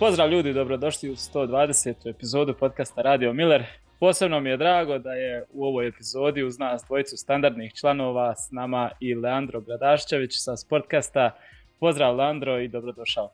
Pozdrav ljudi, dobrodošli u 120. epizodu podcasta Radio Miller. Posebno mi je drago da je u ovoj epizodi uz nas dvojicu standardnih članova s nama i Leandro Gradaščević sa Sportkasta. Pozdrav Leandro i dobrodošao.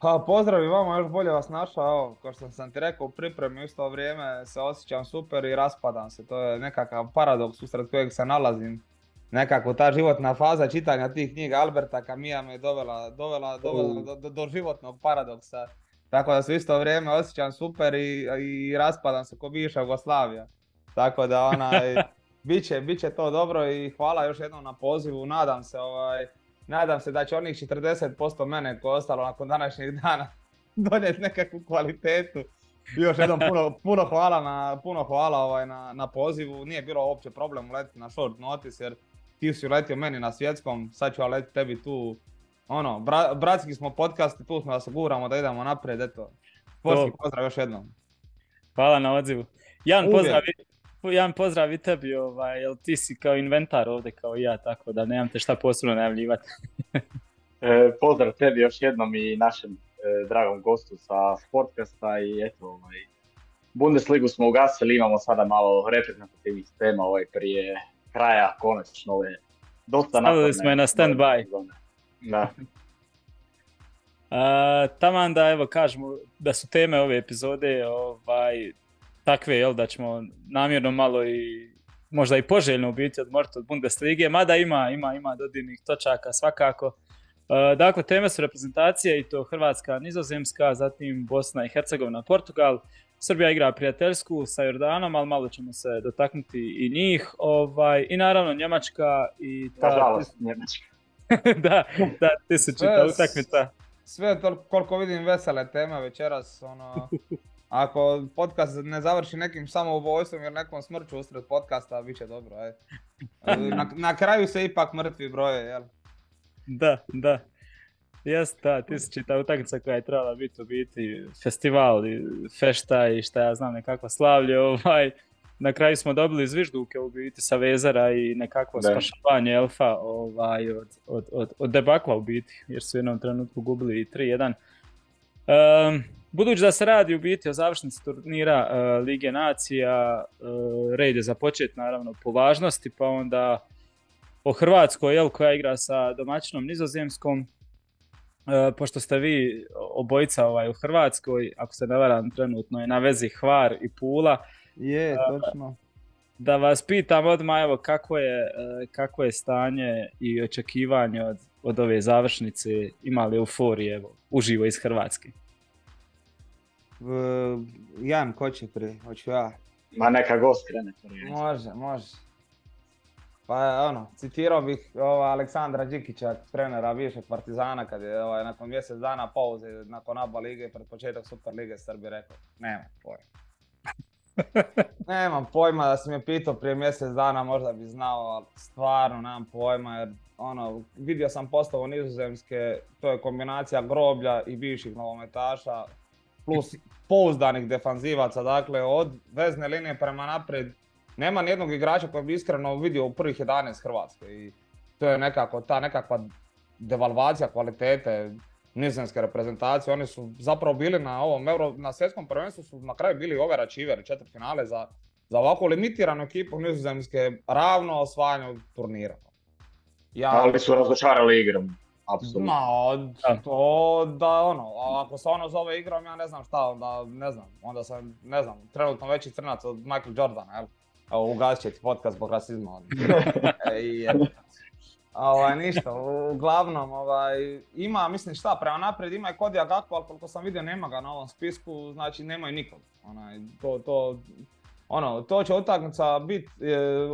Pa pozdrav i vama, još bolje vas našao, kao što sam ti rekao u pripremi, u isto vrijeme se osjećam super i raspadam se, to je nekakav paradoks usred kojeg se nalazim. Nekako ta životna faza čitanja tih knjiga Alberta Kamija me dovela, dovela, dovela do, do, do, životnog paradoksa. Tako da se u isto vrijeme osjećam super i, i raspadam se ko bivša Jugoslavija. Tako da onaj, bit će, bit će to dobro i hvala još jednom na pozivu, nadam se ovaj, nadam se da će onih 40% mene koje je ostalo nakon današnjeg dana donijeti nekakvu kvalitetu. Još jednom puno, puno hvala, na, puno hvala ovaj, na, na pozivu. Nije bilo uopće problem letiti na short notice jer ti si letio meni na svjetskom, sad ću ja letiti tebi tu. Ono, bra, bratski smo podcast tu smo da se guramo, da idemo naprijed, eto. Sportski pozdrav još jednom. Hvala na odzivu. Jan, pozdrav, jedan pozdrav i tebi, ovaj, jel ti si kao inventar ovdje kao i ja, tako da nemam te šta posebno najavljivati. e, pozdrav tebi još jednom i našem e, dragom gostu sa Sportkasta i eto, ovaj, Bundesligu smo ugasili, imamo sada malo reprezentativnih tema ovaj, prije kraja, konačno ove dosta Stavili smo je na stand-by. Da. Uh, taman da evo kažemo da su teme ove epizode ovaj, takve jel, da ćemo namjerno malo i možda i poželjno biti odmoriti od Bundeslige, mada ima, ima, ima dodirnih točaka svakako. Uh, dakle, teme su reprezentacije i to Hrvatska, Nizozemska, zatim Bosna i Hercegovina, Portugal. Srbija igra prijateljsku sa Jordanom, ali malo ćemo se dotaknuti i njih. Ovaj, I naravno Njemačka i ta... Nažalost, Njemačka. da, da, tisućita utakmica. Sve to koliko vidim vesele teme večeras, ono, ako podcast ne završi nekim samoubojstvom ili nekom smrću usred podcasta, bit će dobro, aj. Na, na kraju se ipak mrtvi broje, jel? Da, da. Jes, da, tisućita utakmica koja je trebala biti u biti festival i fešta i šta ja znam nekakva slavlje, ovaj, na kraju smo dobili zvižduke u biti sa vezara i nekakvo da. spašavanje Elfa ovaj, od, od, od, od debakla u biti, jer su u jednom trenutku gubili 3-1. Um, budući da se radi u biti o završnici turnira uh, Lige nacija, uh, red je za počet naravno po važnosti, pa onda o Hrvatskoj, jel, koja igra sa domaćinom nizozemskom, uh, pošto ste vi obojica ovaj, u Hrvatskoj, ako se ne varam trenutno je na vezi Hvar i Pula, je, točno. Da vas pitam odmah, evo, kako je, e, kako je stanje i očekivanje od, od ove završnice, ima li euforije, evo, uživo iz Hrvatske? Uh, Jan, ko će prije? Hoću ja. Ma neka gost krene Može, može. Pa ono, citirao bih ova Aleksandra Đikića, trenera bivšeg Partizana, kad je ovaj, nakon mjesec dana pauze, nakon ABA lige, pred početak Super lige, Srbi rekao, nema pojma. nemam pojma da si me pitao prije mjesec dana, možda bi znao, ali stvarno nemam pojma jer ono, vidio sam postavu nizozemske, to je kombinacija groblja i bivših novometaša plus pouzdanih defanzivaca, dakle od vezne linije prema naprijed. Nema nijednog igrača koji bi iskreno vidio u prvih 11 Hrvatske i to je nekako ta nekakva devalvacija kvalitete nizozemske reprezentacije, oni su zapravo bili na ovom Euro, na svjetskom prvenstvu su na kraju bili overachieveri, četiri finale za, za ovako limitiranu ekipu nizozemske ravno osvajanju turnira. Ja, Ali su razočarali igrom. Apsolutno. Ma, to da ono, ako se ono zove igrom, ja ne znam šta, onda ne znam, onda sam, ne znam, trenutno veći crnac od Michael Jordana, jel? Evo, ugasit će ti podcast zbog rasizma. e, i, Ovaj, ništa, uglavnom, ovaj, ima, mislim šta, prema naprijed ima i Kodija Gakpo, ali koliko sam vidio nema ga na ovom spisku, znači nemaju nikog. Onaj, to, to, ono, to će utakmica biti,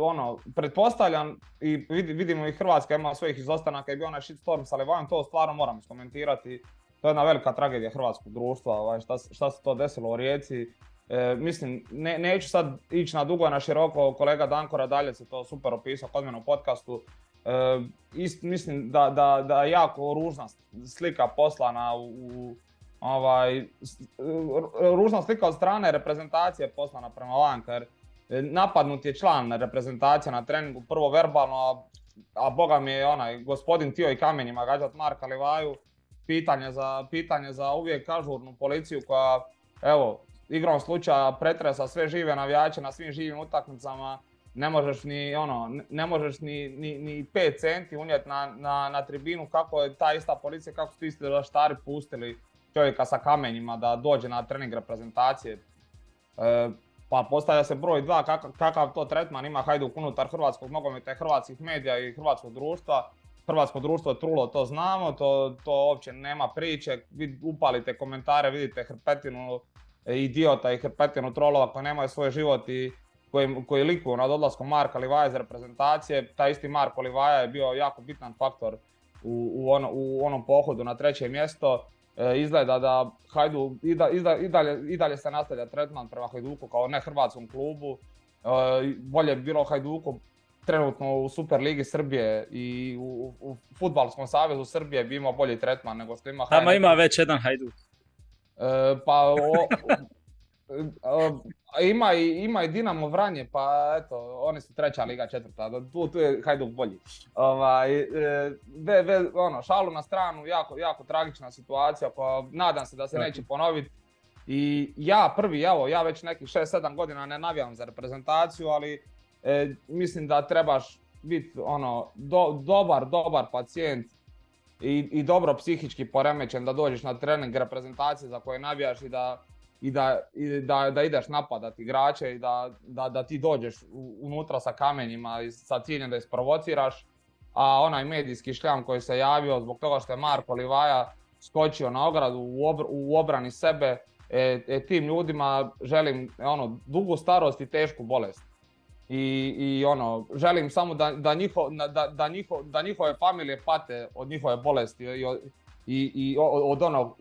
ono, pretpostavljam i vidimo i Hrvatska ima svojih izostanaka i bio onaj shitstorm sa Levajem, to stvarno moram iskomentirati. To je jedna velika tragedija hrvatskog društva, ovaj, šta, šta se to desilo u Rijeci. E, mislim, ne, neću sad ići na dugo na široko, kolega Dankora dalje se to super opisao kod mene u podcastu. E, ist, mislim da, da, da jako ružna slika poslana u, ovaj, ružna slika od strane reprezentacije poslana prema van, jer napadnut je član reprezentacije na treningu, prvo verbalno, a, a boga mi je onaj gospodin tio i kamenjima gađat Marka Livaju. pitanje za, pitanje za uvijek ažurnu policiju koja, evo, igrom slučaja pretresa sve žive navijače na svim živim utakmicama, ne možeš ni ono, ne možeš ni, ni, ni 5 centi unijeti na, na, na tribinu kako je ta ista policija, kako su ti isti zaštari pustili čovjeka sa kamenjima da dođe na trening reprezentacije. E, pa postavlja se broj dva kakav, kakav to tretman ima Hajduk unutar hrvatskog nogometa hrvatskih medija i hrvatskog društva. Hrvatsko društvo je trulo, to znamo, to, to uopće nema priče. Vi upalite komentare, vidite hrpetinu idiota i hrpetinu trolova koji nemaju svoj život i koji, koji likuju nad odlaskom Marka Livaja iz reprezentacije. Taj isti Marko Livaja je bio jako bitan faktor u, u, ono, u onom pohodu na treće mjesto. E, izgleda da Hajdu i, da, i, da, i, dalje, i dalje se nastavlja tretman prema Hajduku kao ne hrvatskom klubu. E, bolje bi bilo Hajduku trenutno u Superligi Srbije i u, u Futbalskom savezu Srbije bi imao bolji tretman nego što ima Tamo ima već jedan Hajduk. E, pa o, ima i, ima i Dinamo Vranje, pa eto, oni su treća liga, četvrta, tu, tu je Hajduk bolji. Ovaj, e, be, be, ono, šalu na stranu, jako, jako tragična situacija, pa nadam se da se neće ponoviti. I ja prvi, evo, ja već nekih 6-7 godina ne navijam za reprezentaciju, ali e, mislim da trebaš biti ono, do, dobar, dobar pacijent i, i dobro psihički poremećen da dođeš na trening reprezentacije za koje navijaš i da i da, i da, da ideš napadati igrače i da, da, da ti dođeš unutra sa kamenjima i sa ciljem da isprovociraš. A onaj medijski šljam koji se javio zbog toga što je Marko Livaja skočio na ogradu u, obr, u obrani sebe, e, e, tim ljudima želim ono, dugu starost i tešku bolest. I, i ono, želim samo da, da, njiho, da, da, njiho, da njihove familije pate od njihove bolesti i, i, i od onog,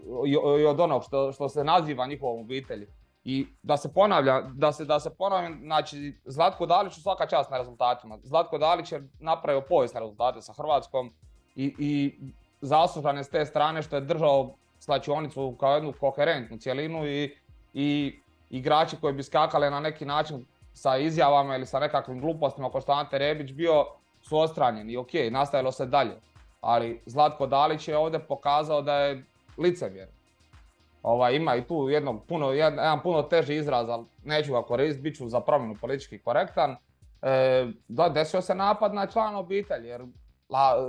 i od onog što, što se naziva njihovom obitelji. I da se ponavlja, da se, da se ponavlja, znači Zlatko Dalić svaka čast na rezultatima. Zlatko Dalić je napravio povijesne rezultate sa Hrvatskom i, i zaslužan je s te strane što je držao slačionicu kao jednu koherentnu cjelinu i, i igrači koji bi skakali na neki način sa izjavama ili sa nekakvim glupostima kao što Ante Rebić bio su ostranjeni ok, nastavilo se dalje ali Zlatko Dalić je ovdje pokazao da je licemjer. Ovaj, ima i tu jednog puno, jedan puno teži izraz, ali neću ga koristiti, bit ću za promjenu politički korektan. E, da, desio se napad na član obitelji, jer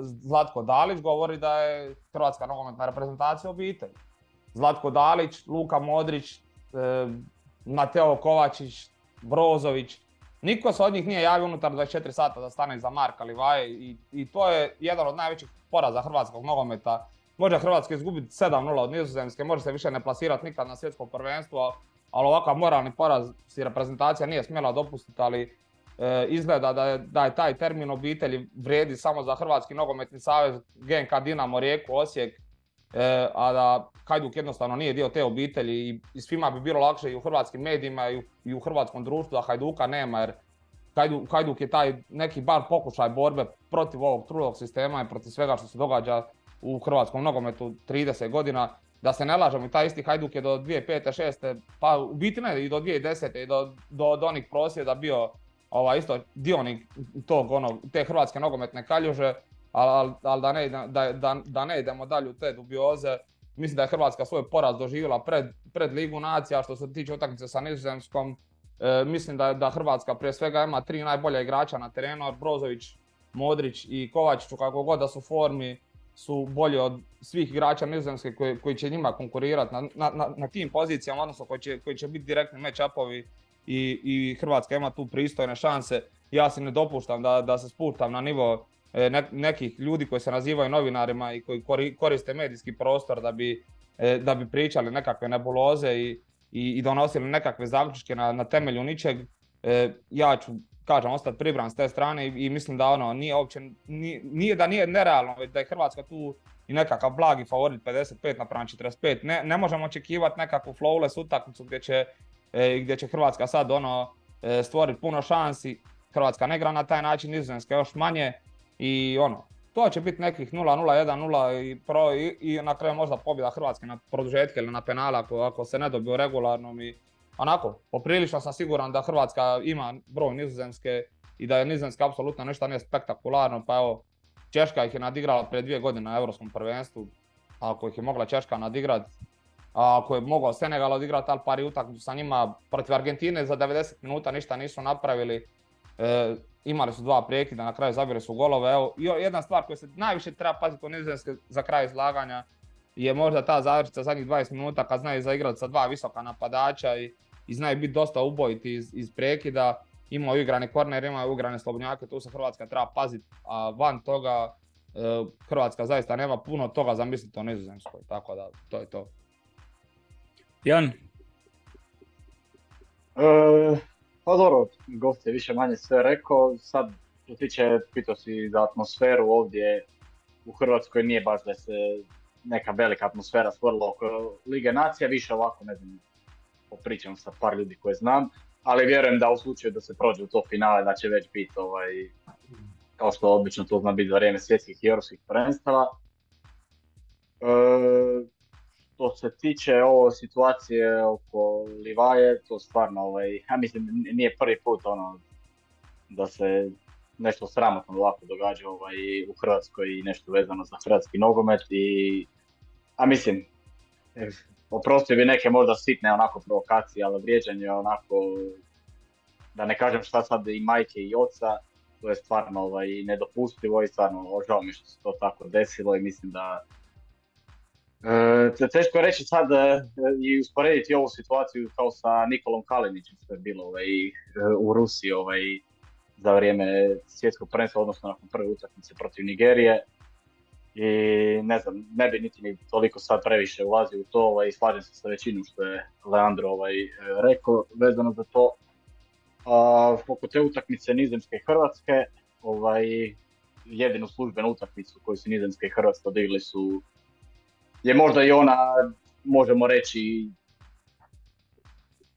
Zlatko Dalić govori da je Hrvatska nogometna reprezentacija obitelji. Zlatko Dalić, Luka Modrić, e, Mateo Kovačić, Brozović, Niko se od njih nije javio unutar 24 sata da stane iza Marka Livaje i, i to je jedan od najvećih poraza hrvatskog nogometa. Može Hrvatska izgubiti 7-0 od Nizozemske, može se više ne plasirati nikad na svjetsko prvenstvo, ali ovakav moralni poraz si reprezentacija nije smjela dopustiti, ali e, izgleda da je, da je taj termin obitelji vrijedi samo za Hrvatski nogometni savez, GNK Dinamo, Rijeku, Osijek, e, a da Hajduk jednostavno nije dio te obitelji i, i svima bi bilo lakše i u hrvatskim medijima i u, i u hrvatskom društvu da Hajduka nema jer Hajduk, je taj neki bar pokušaj borbe protiv ovog trulog sistema i protiv svega što se događa u hrvatskom nogometu 30 godina. Da se ne lažemo, taj isti Hajduk je do 2005. 6. pa u biti ne i do 2010. i do, do, do onih prosvjeda bio ovaj, isto dionik tog, ono, te hrvatske nogometne kaljuže ali al, da, ne, da, da, da ne idemo dalje u te dubioze. Mislim da je Hrvatska svoj poraz doživjela pred, pred Ligu nacija što se tiče utakmice sa Nizozemskom. E, mislim da, da Hrvatska prije svega ima tri najbolja igrača na terenu, Brozović, Modrić i Kovačić, kako god da su formi, su bolji od svih igrača Nizozemske koji, koji će njima konkurirati na, na, na, tim pozicijama, odnosno koji će, koji će biti direktni match-upovi i, i Hrvatska ima tu pristojne šanse. Ja si ne dopuštam da, da se spuštam na nivo E, nekih ljudi koji se nazivaju novinarima i koji koriste medijski prostor da bi, e, da bi pričali nekakve nebuloze i, i, donosili nekakve zaključke na, na temelju ničeg. E, ja ću, kažem, ostati pribran s te strane i, mislim da ono nije uopće, nije, da nije nerealno, već da je Hrvatska tu i nekakav blagi favorit 55 napravo 45. Ne, ne možemo očekivati nekakvu flawless utakmicu gdje će, gdje će Hrvatska sad ono stvoriti puno šansi. Hrvatska ne igra na taj način, Nizozemska još manje. I ono, to će biti nekih 0-0, 1-0 i, pro, i, na kraju možda pobjeda Hrvatske na produžetke ili na penala ako, ako se ne dobiju regularnom i onako, poprilično sam siguran da Hrvatska ima broj nizozemske i da je nizozemska apsolutno nešto nije spektakularno, pa evo, Češka ih je nadigrala prije dvije godine na Europskom prvenstvu, ako ih je mogla Češka nadigrat, a ako je mogao Senegal odigrat ali pari utakmicu sa njima protiv Argentine za 90 minuta ništa nisu napravili. E, imali su dva prekida, na kraju zabili su golove. Evo, i jedna stvar koju se najviše treba paziti u Nizozemske za kraj izlaganja je možda ta završica zadnjih 20 minuta kad znaju zaigrati sa dva visoka napadača i, i znaju biti dosta ubojiti iz, iz prekida. Imaju igrane korner, imaju ugrane slobodnjake, tu se Hrvatska treba paziti, a van toga e, Hrvatska zaista nema puno toga zamisliti o Nizozemskoj, tako da to je to. Jan? E, pa dobro, gost je više manje sve rekao, sad što tiče, pitao si za atmosferu ovdje u Hrvatskoj nije baš da se neka velika atmosfera stvorila oko Lige Nacija, više ovako, ne znam, popričam sa par ljudi koje znam, ali vjerujem da u slučaju da se prođe u to finale da će već biti ovaj, kao što obično to zna biti za vrijeme svjetskih i europskih prvenstava. E, što se tiče ovo situacije oko Livaje, to stvarno, ovaj, ja mislim, nije prvi put ono da se nešto sramotno ovako događa ovaj, u Hrvatskoj i nešto vezano za hrvatski nogomet i a mislim, oprostio bi neke možda sitne onako provokacije, ali vrijeđanje onako, da ne kažem šta sad i majke i oca, to je stvarno ovaj, nedopustivo i stvarno žao mi što se to tako desilo i mislim da E, teško je reći sad e, i usporediti ovu situaciju kao sa Nikolom Kalinićem što je bilo ovaj, e, u Rusiji ovaj, za vrijeme svjetskog prvenstva, odnosno nakon prve utakmice protiv Nigerije. I ne znam, ne bi niti ni toliko sad previše ulazio u to ovaj, slažem se sa većinom što je Leandro ovaj, rekao vezano za to. A, oko te utakmice Nizemske i Hrvatske, ovaj, jedinu službenu utakmicu koju su Nizemske i Hrvatske odigli su je možda i ona, možemo reći,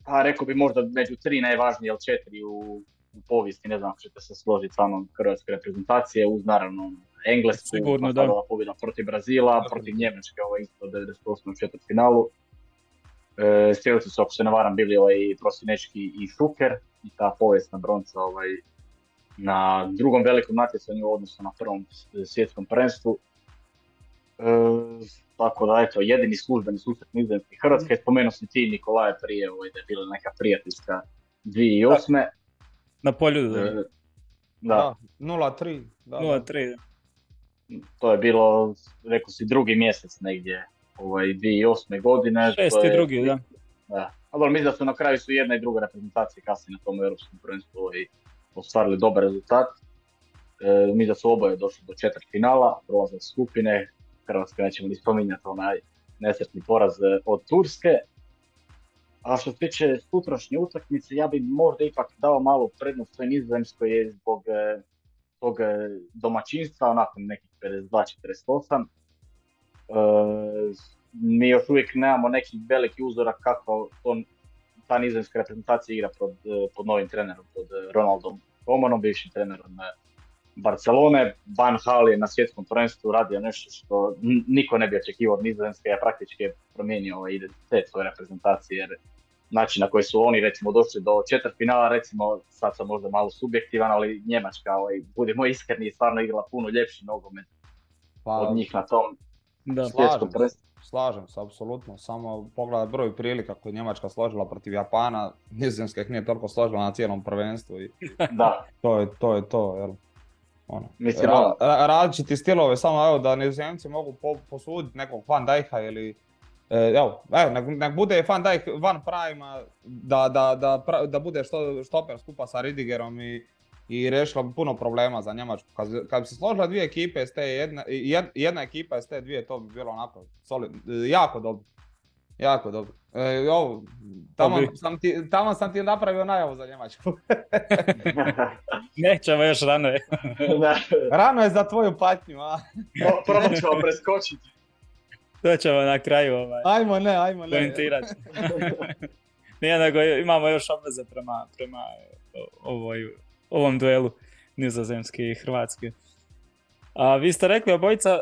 pa rekao bi možda među tri najvažnije, ali četiri u, u povijesti, ne znam ako ćete se složiti sa mnom hrvatske reprezentacije, uz naravno Englesku, Sigurno, da. pobjeda protiv Brazila, protiv Njemačke, ovaj isto 98. u četvrt finalu. E, Strelci su, ako se ne varam, bili ovaj Prosinečki i Šuker i ta povijesna bronca ovaj, na drugom velikom natjecanju u odnosu na prvom svjetskom prvenstvu. E, tako da, eto, jedini službeni susret Nizozemske Hrvatske, mm. spomenuo si ti Nikolaje prije, ovaj, da je bila neka prijateljska 2008. Na polju, da. E, da. 0-3. Da, 0-3, To je bilo, rekao si, drugi mjesec negdje, ovaj, 2008. godine. Šesti drugi, da. Da. Ali mislim da su na kraju su jedna i druga reprezentacija kasnije na tom europskom prvenstvu ovaj, ostvarili dobar rezultat. E, mi da su oboje došli do četvrt finala, prolaze skupine, Hrvatske nećemo ni spominjati onaj nesretni poraz e, od Turske. A što se tiče sutrašnje utakmice, ja bi možda ipak dao malo prednost svoj nizozemskoj zbog e, tog e, domaćinstva, onako nekih 52-48. E, mi još uvijek nemamo neki veliki uzorak kako to, ta nizozemska reprezentacija igra pod, pod novim trenerom, pod Ronaldom Komanom, bivšim trenerom Barcelone, Van Hal je na svjetskom prvenstvu radio nešto što niko ne bi očekivao od Nizozemske, ja praktički promijenio ovaj identitet svoje reprezentacije jer način na koji su oni recimo došli do finala, recimo sad sam možda malo subjektivan, ali Njemačka, ovaj, budemo iskreni, stvarno igrala puno ljepši nogomet pa, od njih na tom da. svjetskom prvenstvu. Slažem se, apsolutno. Samo pogledaj broj prilika koju Njemačka složila protiv Japana, Nizozemska ih nije toliko složila na cijelom prvenstvu i da. to je to. Je to jel? Ono, Mislim, ra, ra, različiti stilove, samo evo da nizozemci mogu po, posuditi nekog Van Dijk'a ili e, evo, evo nek, nek, bude Van Dijk van prime da, da, da, da bude što, štoper skupa sa Ridigerom i, i riješilo bi puno problema za Njemačku. Kad, kad bi se složila dvije ekipe iz te jedna, jedna ekipa iz te dvije, to bi bilo onako solid, jako dobro. Jako dobro. E, ovo, tamo, sam ti, tamo sam ti napravio najavu za Njemačku. Nećemo još rano je. rano je za tvoju patnju, a? Probat ćemo preskočiti. To ćemo na kraju ovaj. Ajmo ne, ajmo ne. Nije nego imamo još obveze prema, prema ovoj, ovom duelu nizozemske i hrvatske. A vi ste rekli obojica,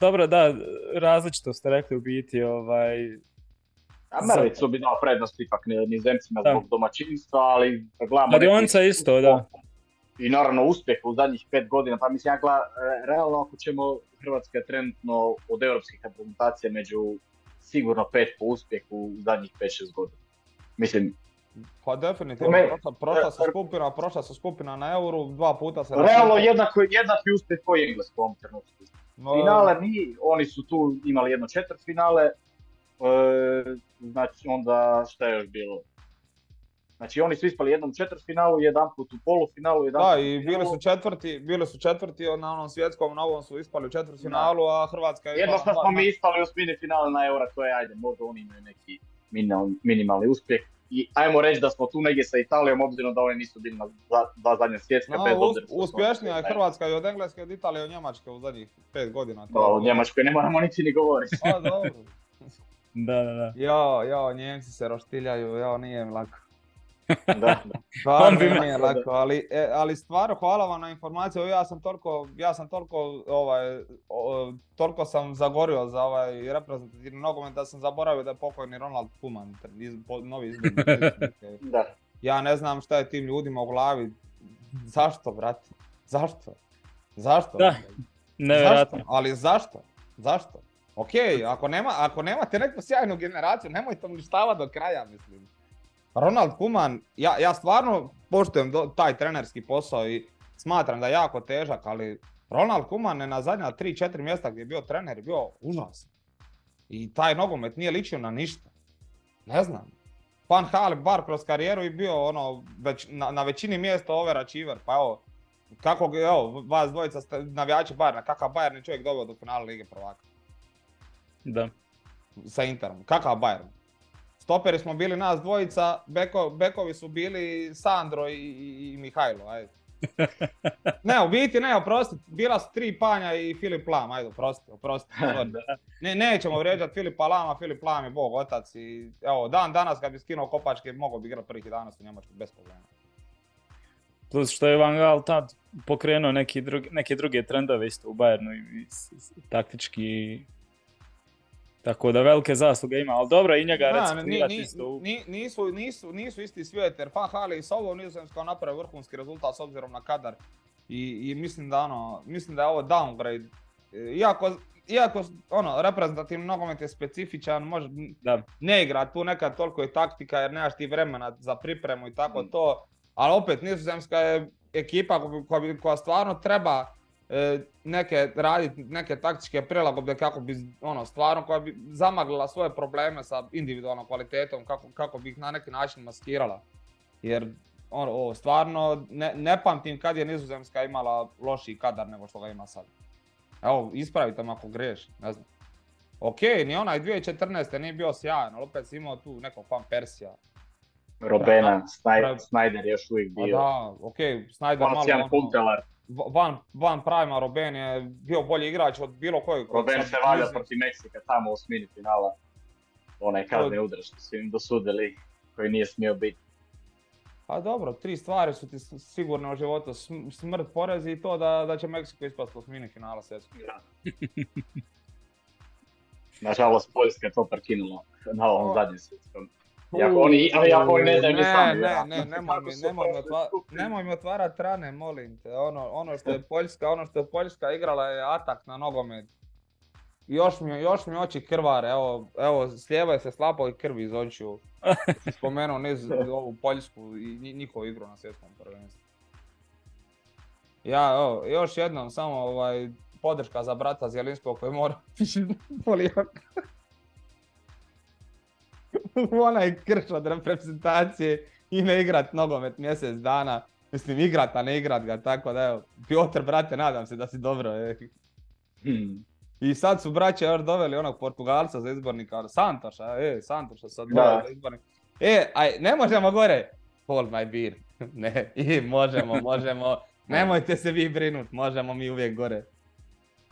dobro da, različito ste rekli u biti, ovaj, Americu bi dao prednost ipak nizemcima zbog domaćinstva, ali gledamo... Isto, da. i naravno uspjeh u zadnjih pet godina, pa mislim, ja gledam, realno ako ćemo, Hrvatska je trenutno od europskih reprezentacija među sigurno pet po uspjehu u zadnjih 5-6 godina. Mislim, Pa definitivno, Me- prošla, prošla su skupina, prošla su skupina na euru, dva puta se... realno jednako, jednaki uspjeh koji Englesku u ovom trenutku. No, Finale mi, oni su tu imali jedno četvrt finale, e, znači onda šta je još bilo? Znači oni su ispali jednom četvrt finalu, jedan put u polufinalu, jedan Da, i bili su četvrti, bili su četvrti na onom svjetskom, na ovom su ispali u četvrtfinalu, a Hrvatska je... Jednostavno ispala smo mi ispali u mini finale na Eura, to je, ajde, možda oni imaju neki minimal- minimalni uspjeh. I ajmo reći da smo tu negdje sa Italijom, obzirom da oni nisu bili na dva zadnja svjetska, No, bez obzira. što uspješnija je. Hrvatska i od Engleske, od Italije od Njemačke u zadnjih pet godina. Da, o Njemačkoj ne moramo niti ni govoriti. Pa dobro. Da, da, da. Jo, jo, Njemci se roštiljaju, jo, nije im lako. da, da. Stvarno bi nije lako, ali, e, ali stvarno hvala vam na informaciju, ja sam toliko, ja sam toliko, ovaj, o, toliko sam zagorio za ovaj reprezentativni nogomet da sam zaboravio da je pokojni Ronald Koeman, iz, po- novi izbornik. da. ja ne znam šta je tim ljudima u glavi, zašto, brate, zašto? Zašto? Da, Nevjerojatno. Zašto? Ali zašto? Zašto? Ok, ako, nema, ako nemate neku sjajnu generaciju, nemojte uništavati do kraja, mislim. Ronald Koeman, ja, ja stvarno poštujem do- taj trenerski posao i smatram da je jako težak, ali Ronald Koeman je na zadnja 3-4 mjesta gdje je bio trener bio užasan. I taj nogomet nije ličio na ništa. Ne znam. Van Hal bar kroz karijeru i bio ono, već, na, na većini mjesta overachiver, pa evo, kako, evo, vas dvojica ste navijači Bayerna, kakav Bayern je čovjek doveo do finala Lige prvaka Da. sa Interom, kakav Bayern? Stoperi smo bili nas dvojica, beko, bekovi su bili Sandro i, i, i Mihajlo, ajde. Ne, u biti ne, oprosti, bila su tri panja i Filip Lam, ajde, oprosti, oprosti. Ne, nećemo vrijeđati Filipa Lama, Filip Lam je bog, otac i evo, dan danas kad bi skinuo kopačke, mogao bi igrati prvih 11 u Njemačkoj bez problema. Plus što je Van Gaal tad pokrenuo neki drugi, neke druge trendove isto u Bayernu i, taktički. Tako da velike zasluge ima, ali dobro i njega reciklirati ni- isto nisu, nisu, nisu isti svijet, jer Van Hal je i s ovom nizozemskom napravio vrhunski rezultat s obzirom na kadar. I, i mislim da ono, mislim da je ovo downgrade. Iako, iako ono, reprezentativni nogomet je specifičan, može, Da. ne igra tu nekad toliko i taktika jer nemaš ti vremena za pripremu i tako Mm. to. Ali opet Nizozemska je ekipa koja, koja, stvarno treba neke raditi neke taktičke prilagodbe kako bi ono stvarno koja bi zamaglila svoje probleme sa individualnom kvalitetom kako, kako bi ih na neki način maskirala. Jer ono, ovo, stvarno ne, ne pamtim kad je Nizozemska imala lošiji kadar nego što ga ima sad. Evo, ispravite me ako griješ, ne znam. Ok, ni onaj 2014. nije bio sjajan, ali opet si imao tu nekog Van Persija. Robena. Snyder je još uvijek Pa bio. da, ok, Snyder malo ono, Kuntelar. Van, van Prima Robben je bio bolji igrač od bilo kojeg. Roben se valja protiv Meksika tamo u osmini finala. Onaj kazni udar što su im dosudili, koji nije smio biti. A dobro, tri stvari su ti sigurne u životu, sm- smrt, porez i to da, da će Meksiko ispasti u osmini finala svjetskog. Nažalost, Poljska je to prekinula na ovom zadnjem svjetskom. Ali iako oni ne znaju ni Ne, sami. ne, ne, nemoj mi, nemoj mi, otva- skupinu. nemoj mi otvarat rane, molim te. Ono, ono što je Poljska, ono što je Poljska igrala je atak na nogomet. Još mi, još mi oči krvare, evo, evo, slijeva se slapao i krvi iz očiju. Spomenuo niz ovu Poljsku i nji- njihovu igru na svjetskom prvenstvu. Ja, evo, još jednom samo ovaj, podrška za brata Zjelinskog koji mora piši Polijak. u onaj krš od reprezentacije i ne igrat nogomet mjesec dana. Mislim, igrat, a ne igrat ga, tako da evo. Piotr, brate, nadam se da si dobro. E. Hmm. I sad su braće još doveli onog Portugalca za izbornika, Santoša, e, Santoša sad Da. doveli za izbornika. E, aj, ne možemo gore. Hold my beer. ne, i možemo, možemo. Nemojte se vi brinut, možemo mi uvijek gore.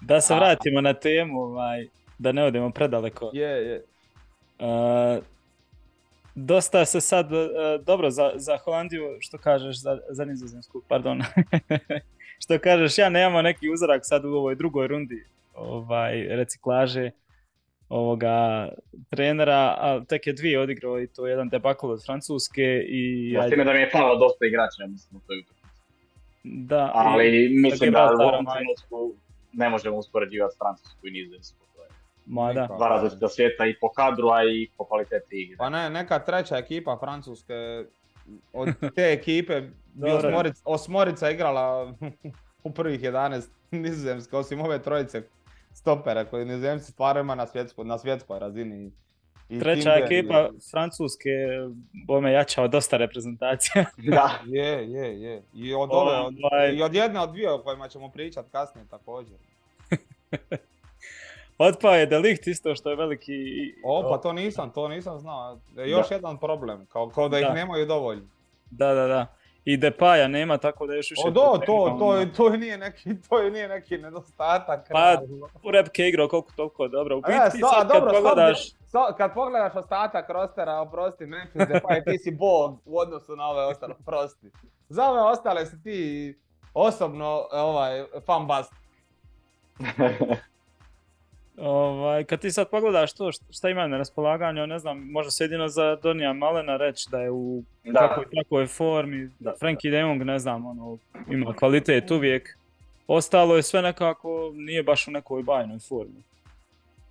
Da se A- vratimo na temu, ovaj, da ne odemo predaleko. Je, je. Uh, dosta se sad, uh, dobro za, za Holandiju, što kažeš, za, za nizozemsku, pardon. što kažeš, ja nemamo neki uzorak sad u ovoj drugoj rundi ovaj, reciklaže ovoga trenera, a tek je dvije odigrao i to je jedan debakl od Francuske i Ja time da mi je falilo dosta igrača, ja mislim, u toj. Da, Ali i mislim da u ovom trenutku ne možemo uspoređivati Francusku i Nizozemsku. Je Ma da. Dva različita svijeta i po kadru, a i po kvaliteti igre. Pa ne, neka treća ekipa Francuske, od te ekipe bi osmorica, osmorica igrala u prvih 11 nizozemske, osim ove trojice stopera koje nizozemci stvarno ima na, svjetskoj, na svjetskoj razini. I Treća ekipa Francuske bome jača od dosta reprezentacija. Da, Je, je, je. I od ove, od, Ovaj. i od jedne od dvije o kojima ćemo pričati kasnije također. Otpao je Delikt isto što je veliki... O, pa to nisam, to nisam znao. E, Još Da. jedan problem, kao, kao da ih Da. nemaju dovoljno. Da, da, da. I Depaja nema, tako da još više... O, do, to, to, je- to, je nije neki, to je nije neki nedostatak. Pa. U repke igrao koliko toliko dobro. U E, biti sad kad dobro, pogledaš... sto- kad pogledaš ostatak rostera, oprosti, Memphis Depay, ti si bog u odnosu na ove ostale, oprosti. Za ove ostale si ti osobno ovaj, fan bast. Ovaj, kad ti sad pogledaš to št- šta imaju na raspolaganju, ne znam, može se jedino za Donija Malena reći da je u da. takvoj, takvoj formi, da Frankie de Jong, ne znam, ono, ima kvalitet uvijek. Ostalo je sve nekako, nije baš u nekoj bajnoj formi.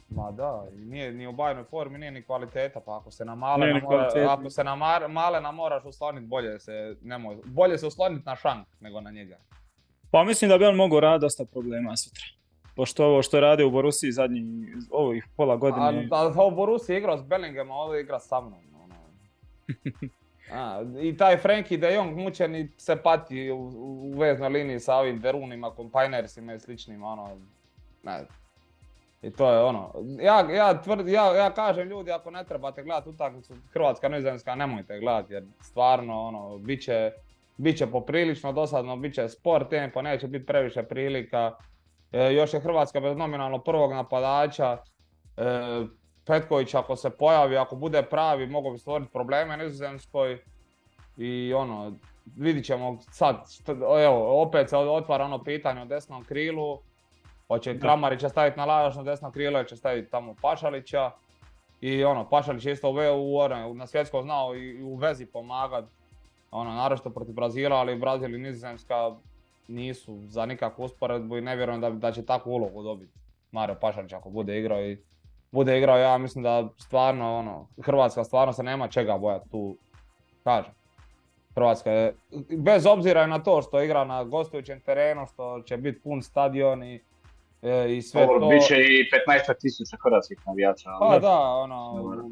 Ma da, nije ni u bajnoj formi, nije ni kvaliteta, pa ako se na Malena, mora, ako se na Mar- Malena moraš osloniti, bolje se, nemoj, bolje se osloniti na šank nego na njega. Pa mislim da bi on mogao raditi dosta problema sutra. Pošto ovo što je radio u Borusiji zadnji, ovih pola A, godine, a, a u Borussia igrao s Bellinghamom, a ovdje igra sa mnom. Ono. A, I taj Frankie de Jong mučeni se pati u, u veznoj liniji sa ovim Derunima, Compinersima i sličnim, ono, ne. I to je ono, ja, ja, tvrd, ja, ja kažem ljudi ako ne trebate gledati utakmicu Hrvatska nizozemska nemojte gledati jer stvarno ono, bit će, bit će poprilično dosadno, bit će sport tempo, neće biti previše prilika. E, još je Hrvatska bez nominalno prvog napadača. E, Petković ako se pojavi, ako bude pravi, mogu bi stvoriti probleme Nizozemskoj. I ono, vidit ćemo sad, evo, opet se otvara ono pitanje o desnom krilu. Hoće. Kramarića staviti na lažno desno krilo, ili će staviti tamo Pašalića. I ono, Pašalić je isto u, u, ono, na svjetskom znao i u vezi pomagat. Ono, naročito protiv Brazila, ali Brazil i Nizozemska nisu za nikakvu usporedbu i ne vjerujem da, da će takvu ulogu dobiti. Mario Pašalić ako bude igrao i bude igrao, ja mislim da stvarno ono, Hrvatska stvarno se nema čega bojati tu, kažem. Hrvatska je, bez obzira na to što igra na gostujućem terenu, što će biti pun stadion i, e, i sve to. bit će i 15 tisuća hrvatskih navijača. Pa da, ono, Dobro,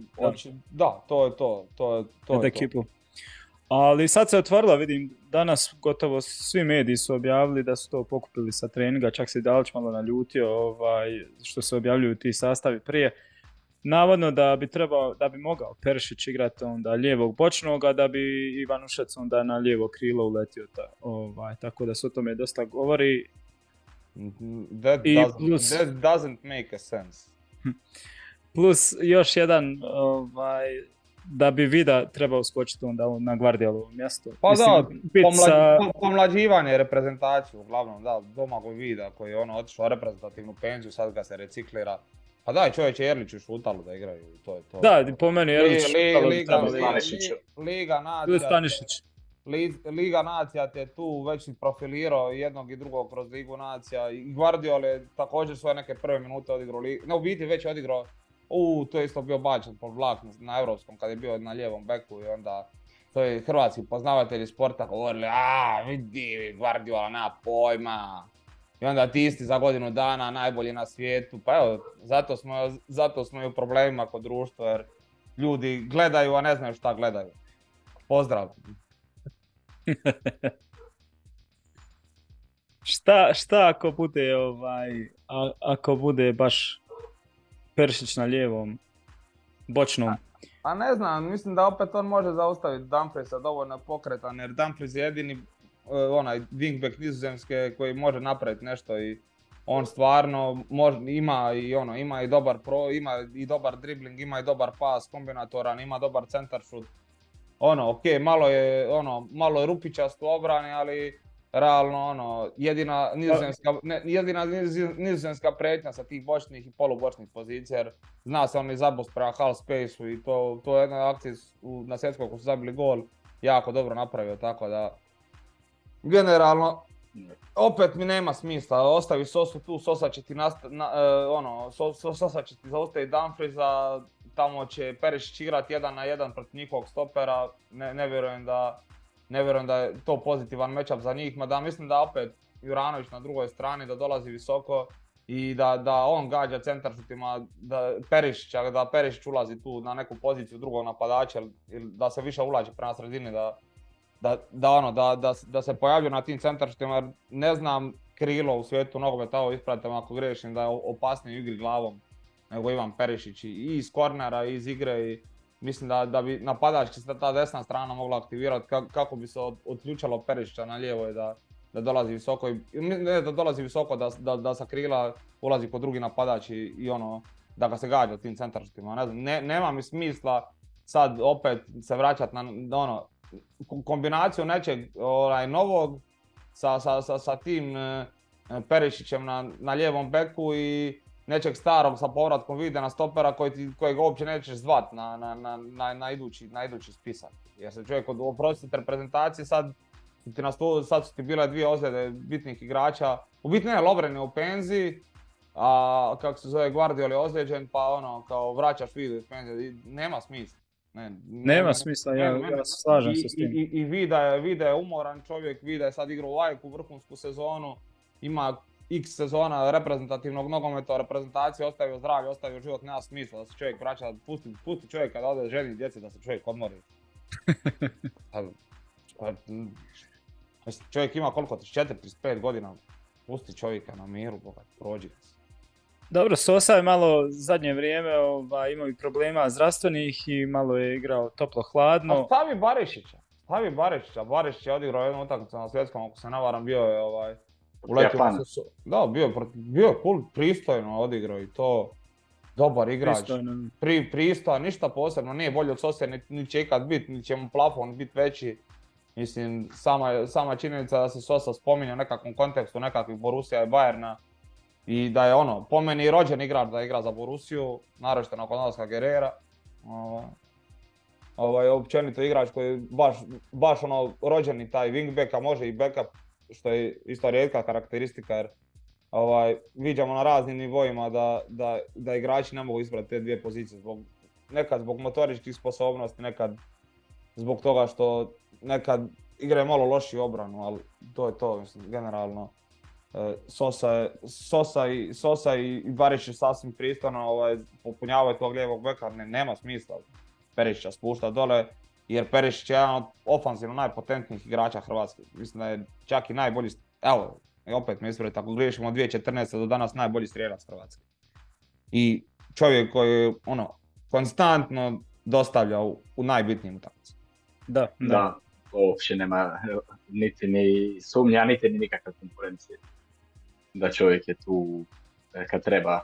da. to je to, to je to. je to. Ali sad se otvorila, vidim, danas gotovo svi mediji su objavili da su to pokupili sa treninga, čak se i Dalić malo naljutio ovaj, što se objavljuju ti sastavi prije. Navodno da bi trebao, da bi mogao Peršić igrati onda lijevog bočnog, a da bi Ivanušec onda na lijevo krilo uletio. Ta, ovaj, tako da se o tome dosta govori. That, doesn't, plus- that doesn't make a sense. Plus još jedan, ovaj, da bi Vida trebao skočiti onda na Gvardiolovo mjesto. Pa da, Pomla, sa- po- pomlađivanje reprezentacije, uglavnom, da, Domagoj Vida koji je ono otišao u reprezentativnu penziju, sad ga se reciklira. Pa daj čovječe Jerlić i Šutalu da igraju i to je to. Da, po meni je Li- Erlić li- Liga, Li- Liga nacija, Stanišić. Li- Liga nacija te tu već profilirao jednog i drugog kroz Ligu nacija i Guardiola je također svoje neke prve minute odigrao, no u biti već je odigrao, u to je isto bio bačen pod vlak na, na europskom kad je bio na lijevom beku i onda to je hrvatski poznavatelji sporta govorili, a vidi Guardiola nema pojma. I onda ti isti za godinu dana najbolji na svijetu, pa evo, zato smo, zato smo i u problemima kod društva jer ljudi gledaju, a ne znaju šta gledaju. Pozdrav. Šta, šta ako bude ovaj, a, ako bude baš Peršić na lijevom, bočnom? A ne znam, mislim da opet on može zaustaviti Dumfriesa dovoljno pokretan, jer Dumfries je jedini e, onaj wingback nizozemske koji može napraviti nešto i on stvarno može, ima i ono, ima i dobar pro, ima i dobar dribling, ima i dobar pas kombinatoran, ima dobar centar šut. Ono, ok, malo je, ono, malo je rupičast u obrani, ali realno, ono, jedina nizozemska, ne, jedina niz- nizozemska pretnja sa tih bočnih i polubočnih pozicija, jer zna se on i zabos prema half spaceu i to, to je jedna akcija na svjetskoj ko su zabili gol, jako dobro napravio, tako da generalno opet mi nema smisla, ostavi Sosu tu, Sosa će ti nasta, na, e, ono, Sosa će ti zaustaviti Dumfriesa, tamo će Perišić igrati jedan na jedan protiv njihovog stopera, ne, ne vjerujem da, ne vjerujem da je to pozitivan matchup za njih, mada mislim da opet Juranović na drugoj strani da dolazi visoko i da, da on gađa centar šutima, da Perišića, da Perišić ulazi tu na neku poziciju drugog napadača ili da se više ulaži prema sredini, da, da, da, ono, da, da, se pojavljuje na tim centarštima jer ne znam krilo u svijetu nogometa, ovo ispravite ako grešim, da je opasniji igri glavom nego Ivan Perišić i iz kornera i iz igre i mislim da, da bi napadački se ta desna strana mogla aktivirati kako bi se otključalo Perišića na lijevo da, da dolazi visoko, i, ne da dolazi visoko, da, da, da sa krila ulazi kod drugi napadač i, i ono, da ga se gađa tim centarštima. Ne ne, nema mi smisla sad opet se vraćati na ono, kombinaciju nečeg onaj, novog sa, sa, sa, sa tim e, Perišićem na, na lijevom beku i nečeg starog sa povratkom vide na stopera koji ti, kojeg uopće nećeš zvat na, na, na, na, idući, na idući spisak. Jer se čovjek od oprostite reprezentacije sad ti na sad su ti bile dvije ozljede bitnih igrača. U biti ne, Lovren je u penziji, a kako se zove Guardiol je ozlijeđen, pa ono, kao vraćaš penzije, nema smisla. Ne, nema smisla, ja, ja se slažem se s tim. I, i, Vida, je, Vida je umoran čovjek, Vida je sad igrao u Ajku vrhunsku sezonu, ima x sezona reprezentativnog nogometa, reprezentacije, ostavio zdravlje, ostavio život, nema smisla da se čovjek vraća, pusti, pusti čovjeka da ode ženi djeci da se čovjek odmori. Pa, čovjek ima koliko, 34-35 godina, pusti čovjeka na miru, boga, prođi Dobro, Sosa je malo zadnje vrijeme ovaj, imao i problema zdravstvenih i malo je igrao toplo-hladno. A stavi Barišića, stavi Barišića, Barišić je odigrao jednu utakmicu na svjetskom, ako se navaram, bio je ovaj, uletio se, da, bio, bio je cool, pristojno odigrao i to, dobar igrač, Pri, pristojan, ništa posebno, nije bolje od Sose, ni, ni će ikad biti, ni će mu plafon biti veći. Mislim, sama, sama činjenica da se Sosa spominje u nekakvom kontekstu nekakvih Borussia i Bayerna i da je ono, po meni rođen igrač da igra za Borussiju, naročito nakon odlaska Gerera. Ovaj, ovaj, općenito igrač koji je baš, baš ono rođeni taj wingback, a može i backup, što je isto rijetka karakteristika jer ovaj, viđamo na raznim nivoima da, da, da igrači ne mogu isprati te dvije pozicije. Zbog, nekad zbog motoričkih sposobnosti, nekad zbog toga što nekad igraju malo loši obranu, ali to je to, mislim, generalno. E, Sosa, Sosa, i, Sosa i Barić je sasvim pristojno ovaj, popunjavaju tog lijevog beka, ne, nema smisla Perišića spušta dole, jer Perišić je jedan od ofanzivno najpotentnijih igrača Hrvatske. Mislim da je čak i najbolji, evo, opet me ispravite, ako gledamo od 2014. do danas najbolji strijelac Hrvatske. I čovjek koji ono, konstantno dostavlja u, u najbitnijim utakmicama. Da, da. da uopće nema niti ni sumnja, niti ni nikakve konkurencije. Da čovjek je tu kad treba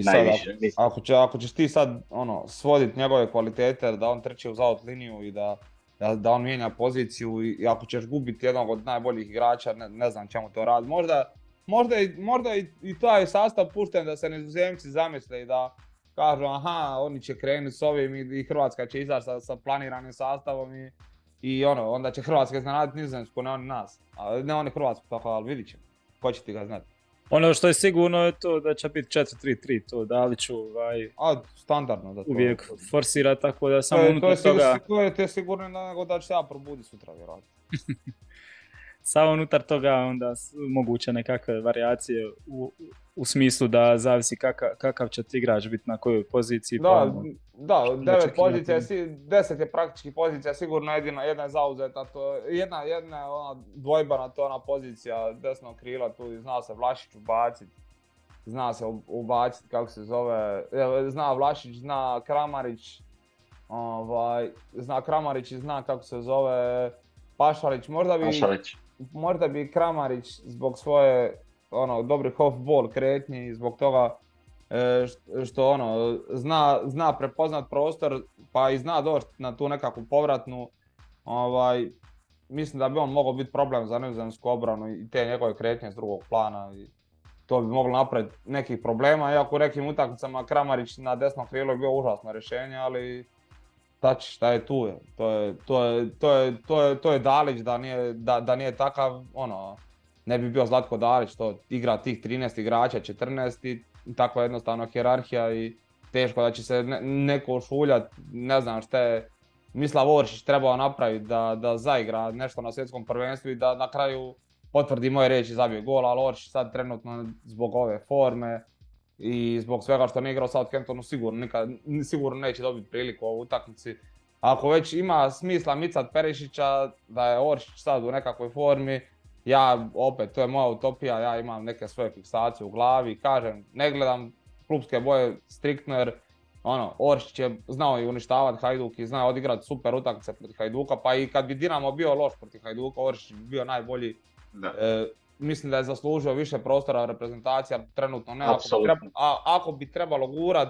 I najviše. Sad, ako, će, ako ćeš ti sad ono, svodit njegove kvalitete, da on trči uz out liniju i da, da, da on mijenja poziciju i, ako ćeš gubiti jednog od najboljih igrača, ne, ne znam čemu to radi. Možda, možda, i, možda i, i taj sastav pušten da se nizozemci zamisle i da kažu aha, oni će krenuti s ovim i, i Hrvatska će izaći sa, sa planiranim sastavom i i ono, onda će Hrvatska iznenaditi Nizozemsku, ne oni nas. A ne oni Hrvatsku, tako, ali vidit ćemo. Ko će ti ga znati. Ono što je sigurno je to da će biti 4-3-3, to da li ću ovaj, A, standardno da to. Uvijek forsira tako da samo unutar toga... To je te sigurno nego da će ja probudi sutra vjerojatno. samo unutar toga onda moguće nekakve varijacije u, u smislu da zavisi kakav, kakav će ti igrač biti na kojoj poziciji. Da, pa, da, devet pozicija, deset je praktički pozicija, sigurno jedina, jedna je zauzeta, to, jedna, jedna je ona dvojbana to ona pozicija desnog krila, tu zna se Vlašić ubaciti, zna se ubaciti kako se zove, zna Vlašić, zna Kramarić, ovaj, zna Kramarić i zna kako se zove Pašalić, možda bi, Pašalić. Možda bi Kramarić zbog svoje ono, dobrih off-ball kretnji i zbog toga e, što ono, zna, zna prepoznat prostor pa i zna doći na tu nekakvu povratnu, ovaj, mislim da bi on mogao biti problem za nizozemsku obranu i te njegove kretnje s drugog plana. I to bi moglo napraviti nekih problema, iako u nekim utakmicama Kramarić na desnom krilu je bio užasno rješenje, ali šta šta je tu. To je, to je, to je, to je, to je Dalić da nije, da, da nije takav, ono, ne bi bio Zlatko Dalić, to igra tih 13 igrača, 14 i takva jednostavno hjerarhija i teško da će se neko ušuljat, ne znam šta je Mislav Oršić trebao napraviti da, da zaigra nešto na svjetskom prvenstvu i da na kraju potvrdi moje reći zabije gol, ali Oršić sad trenutno zbog ove forme i zbog svega što nije igrao Southamptonu sigurno, nikad, sigurno neće dobiti priliku u utakmici. Ako već ima smisla micat Perišića, da je Oršić sad u nekakvoj formi, ja opet, to je moja utopija, ja imam neke svoje fiksacije u glavi, kažem, ne gledam klubske boje striktno jer ono, Oršić je znao i uništavati Hajduk i znao odigrati super utakmice protiv Hajduka, pa i kad bi Dinamo bio loš protiv Hajduka, Oršić bi bio najbolji. E, mislim da je zaslužio više prostora reprezentacija, trenutno ne. Ako bi, a, ako bi trebalo gurat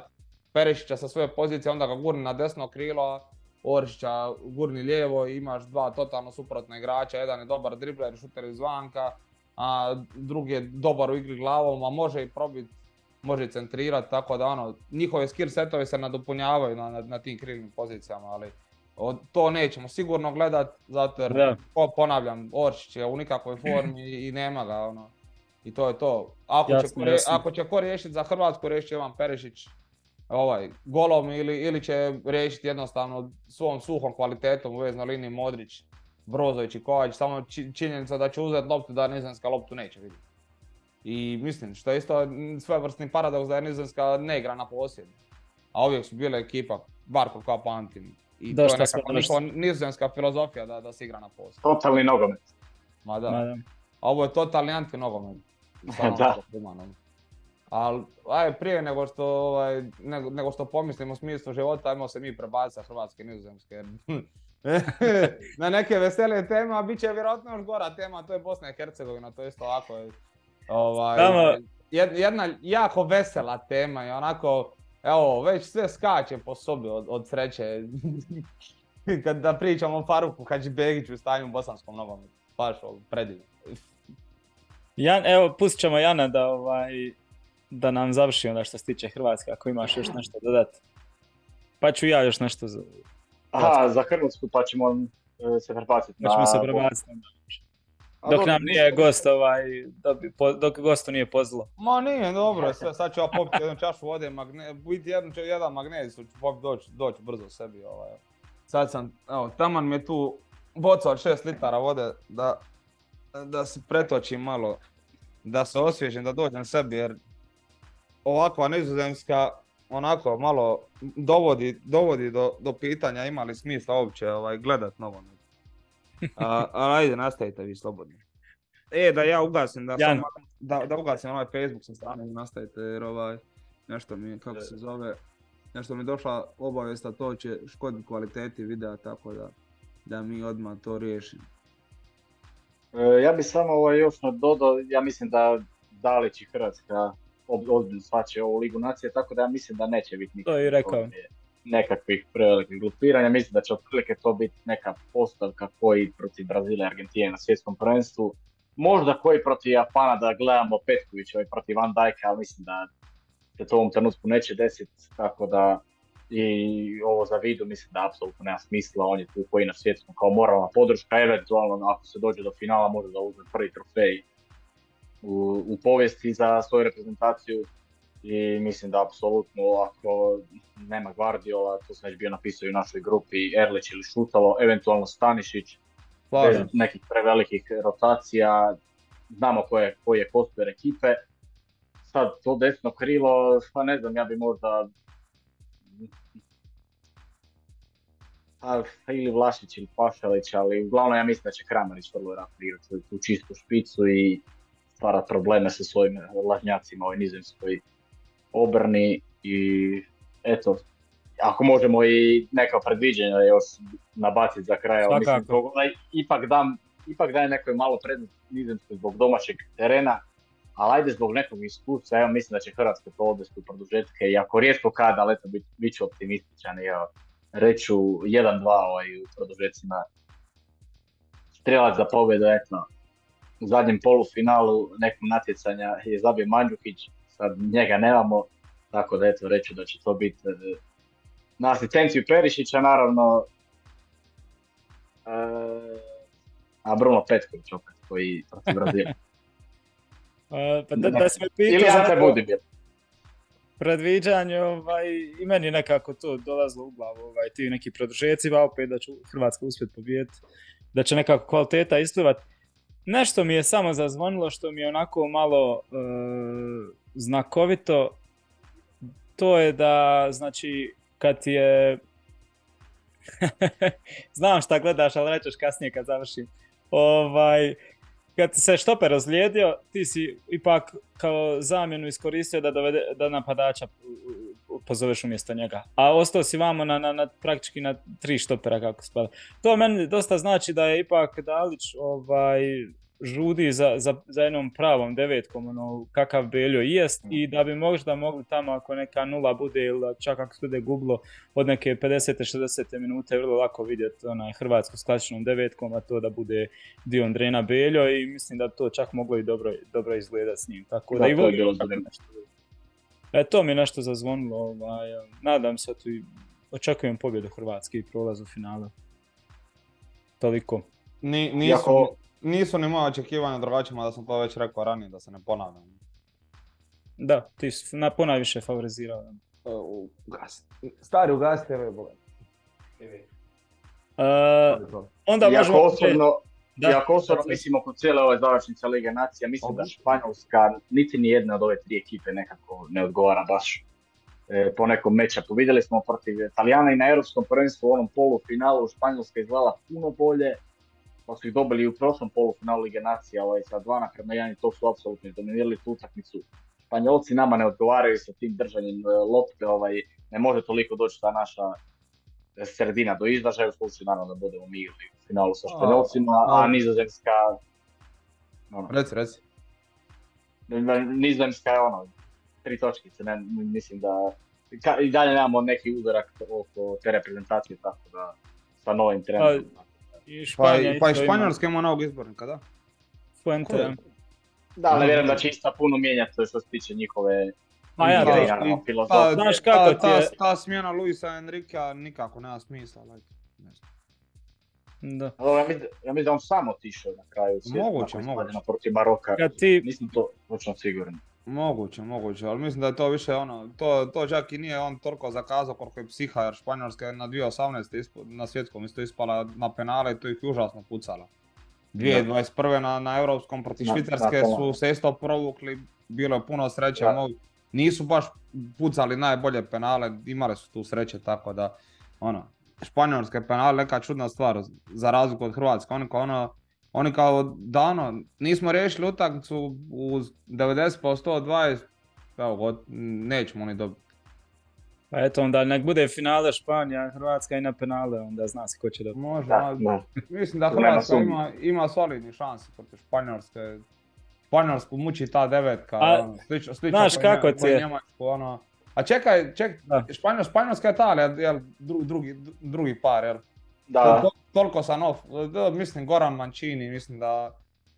Perišića sa svoje pozicije, onda ga gurni na desno krilo, Oršića gurni lijevo i imaš dva totalno suprotna igrača, jedan je dobar dribler, šuter izvanka, a drugi je dobar u igri glavom, a može i probiti može centrirati, tako da ono, njihove skill setovi se nadopunjavaju na, na, na tim krilnim pozicijama, ali to nećemo sigurno gledat, zato jer, ponavljam, Oršić je u nikakvoj formi i, nema ga, ono, i to je to. Ako, će, ko, ako će ko riješiti za Hrvatsku, riješit će Ivan Perišić ovaj, golom ili, ili će riješiti jednostavno svom suhom kvalitetom u veznoj liniji Modrić, Brozović i Kovač, samo činjenica da će uzeti loptu da Nizanska loptu neće vidjeti. I mislim, što je isto svojevrsni paradoks da je Nizozemska ne igra na posjed. A uvijek su bile ekipa, bar kao pamtim. I to je nekako nizozemska filozofija da, da se igra na posjed. Totalni nogomet. Ma da. A ovo je totalni anti-nogomet. da. Ali aj, prije nego što, ovaj, nego, nego što pomislimo o smislu života, ajmo se mi prebaciti sa Hrvatske nizozemske. na neke veselije teme, a bit će vjerojatno još gora tema, to je Bosna i Hercegovina, to je isto ovako Ovaj, jedna jako vesela tema i onako, evo, već sve skače po sobi od, od sreće. Kad da pričamo o Faruku Hadžibegiću u stanju u bosanskom nogometu. Baš predivno. Jan, evo, pustit ćemo Jana da, ovaj, da nam završi onda što se tiče Hrvatske, ako imaš još nešto dodati. Pa ću ja još nešto za... Aha, za Hrvatsku pa ćemo e, se prebaciti pa ćemo se prebaciti. Dok nam nije gost ovaj, dok gostu nije pozlo. Ma nije, dobro, sve, sad ću ja popiti jednu čašu vode, magne, biti jedan, jedan magnez, ću popiti doći doć brzo sebi. Ovaj. Sad sam, evo, taman mi je tu boca od 6 litara vode da, da se pretočim malo, da se osvježim, da dođem sebi, jer ovakva nizozemska onako malo dovodi, dovodi do, do pitanja ima li smisla uopće ovaj, gledat nogomet. A, ajde, nastavite vi slobodno. E, da ja ugasim, da, sam, da, da ugasim ovaj Facebook sa strane i nastavite jer ovaj, nešto mi, kako se zove, nešto mi je došla obavijest, a to će škoditi kvaliteti videa, tako da, da mi odmah to riješimo. E, ja bih samo ovaj još dodao, ja mislim da Dalić i Hrvatska ozbiljno svaće ovu ligu nacije, tako da ja mislim da neće biti nikakve, to je rekao. Nekakvih prevelikih grupiranja. Mislim da će otprilike to biti neka postavka koji protiv Brazila i Argentine na svjetskom prvenstvu. Možda koji protiv Japana da gledamo Petkovića i protiv Van Dijka, ali mislim da se to u ovom trenutku neće desiti, tako da i ovo za vidu mislim da apsolutno nema smisla, on je tu koji na svjetskom kao moralna podrška, eventualno ako se dođe do finala može da uzme prvi trofej u, u povijesti za svoju reprezentaciju i mislim da apsolutno ako nema Guardiola, to sam već bio napisao i u našoj grupi, Erlić ili Šutalo, eventualno Stanišić, bez nekih prevelikih rotacija, znamo koje, koji je ekipe. Sad to desno krilo, pa ne znam, ja bi možda pa, ili Vlašić ili Pašalić, ali uglavnom ja mislim da će Kramarić vrlo rado igrati tu čistu špicu i stvara probleme sa svojim lažnjacima u nizemskoj obrni i eto, ako možemo i neka predviđenja još nabaciti za kraj, ali mislim ipak dam, ipak daje nekoj malo prednost nizemskoj zbog domaćeg terena, ali ajde zbog nekog iskustva, evo mislim da će Hrvatska to odvesti u produžetke i ako rijetko kada, ali eto bit, bit ću optimističan i evo, reću 1-2 ovaj, u produžecima. Strelac za pobjedu, eto, u zadnjem polufinalu nekog natjecanja je zabio Mandžukić, sad njega nemamo, tako da eto reću da će to biti e, na asistenciju Perišića naravno, e, a Bruno Petković opet koji protiv Brazila. A, pa da, da si me Ili Budimir. predviđanje, ovaj, i meni nekako to dolazilo u glavu, ovaj, ti neki produžeci, a opet da će Hrvatska uspjeti pobijediti, da će nekako kvaliteta isplivat. Nešto mi je samo zazvonilo što mi je onako malo e, znakovito, to je da, znači, kad je... Znam šta gledaš, ali rećeš kasnije kad završim. Ovaj, kad se štoper ozlijedio, ti si ipak kao zamjenu iskoristio da, dovede, da napadača pozoveš umjesto njega. A ostao si vamo na, na, na, praktički na tri štopera kako spada. To meni dosta znači da je ipak Dalić ovaj, žudi za, za, za jednom pravom devetkom, ono, kakav Beljo jest i da bi možda mogli tamo ako neka nula bude ili čak ako se bude gublo od neke 50. 60. minute vrlo lako vidjeti onaj Hrvatsku s klasičnom devetkom, a to da bude dio Andrena Beljo i mislim da to čak moglo i dobro, dobro izgledati s njim. Tako da, Da, i volim bilo nešto. E, to mi je nešto zazvonilo, ovaj, nadam se tu i očekujem pobjedu Hrvatske i prolaz u finale. Toliko. Ni, nisu, Iako- nisu ni moja očekivanja drugačija, da sam to već rekao ranije, da se ne ponavljam. Da, ti si na ponajviše favorizirao. Stari ugasi TV, boga. E, onda Iako možemo... osobno, Da, iako osobno da, mislim oko cijele ove završnice Lige Nacija, mislim da Španjolska niti ni jedna od ove tri ekipe nekako ne odgovara baš e, po nekom mečapu. Vidjeli smo protiv Italijana i na Europskom prvenstvu u onom polufinalu Španjolska izgledala puno bolje, pa su ih dobili u prošlom polufinalu Lige Nacija ovaj, sa dva naprema jedan i to su apsolutno izdominirali tu utakmicu. Španjolci nama ne odgovaraju sa tim držanjem e, lopte, ovaj, ne može toliko doći ta naša e, sredina do izražaja, u slučaju naravno da budemo mi u finalu sa Španjolcima, a, a- Nizozemska ono, Reci, reci. Nizozemska je ono, tri točkice, ne, mislim da ka, i dalje nemamo neki uzorak oko te reprezentacije, tako da sa novim trenerom. I Pa, Španija i- pa i ima Španjolska ima novog izbornika, da? Fuente. Da, ali vjerujem da će isto puno mijenjati što se tiče njihove Ma ja, igre i Pa. Znaš kako ta, ti ta, je- ta smjena Luisa Enrika nikako nema smisla. Like, ne znam. Da. Dobro, ja mislim, ja mislim da on sam otišao na kraju svijeta Moguće, moguće. protiv Maroka. Kad ti, Nisam to točno siguran. Moguće, moguće, ali mislim da je to više ono, to, to čak i nije on toliko zakazao koliko je psiha, jer Španjolska je na 2018. ispo- na svjetskom isto ispala na penale i to ih je užasno pucala. 2021. na, na europskom protiv Švicarske su se isto provukli, bilo je puno sreće, Da. mogu- nisu baš pucali najbolje penale, imali su tu sreće tako da, ono, Španjolske penale neka čudna stvar, za razliku od Hrvatske, oni kao ono, oni kao da ono, nismo riješili utakmicu u 90 po 120, evo, got- nećemo ni dobiti. pa eto onda nek bude finale Španija, Hrvatska i na penale, onda zna se ko će dobiti. Može, Da, da. mislim da Hrvatska ima, ima solidni šansi protiv Španjolske. Španjolsku muči ta devetka, A, ono, slično, slično znaš kako ti je? Njemačku, ono. A čekaj, ček, Španjolska Italija, jel, dru- drugi, drugi par, jel? Da, To- toliko sam off, mislim Goran Mancini, mislim da,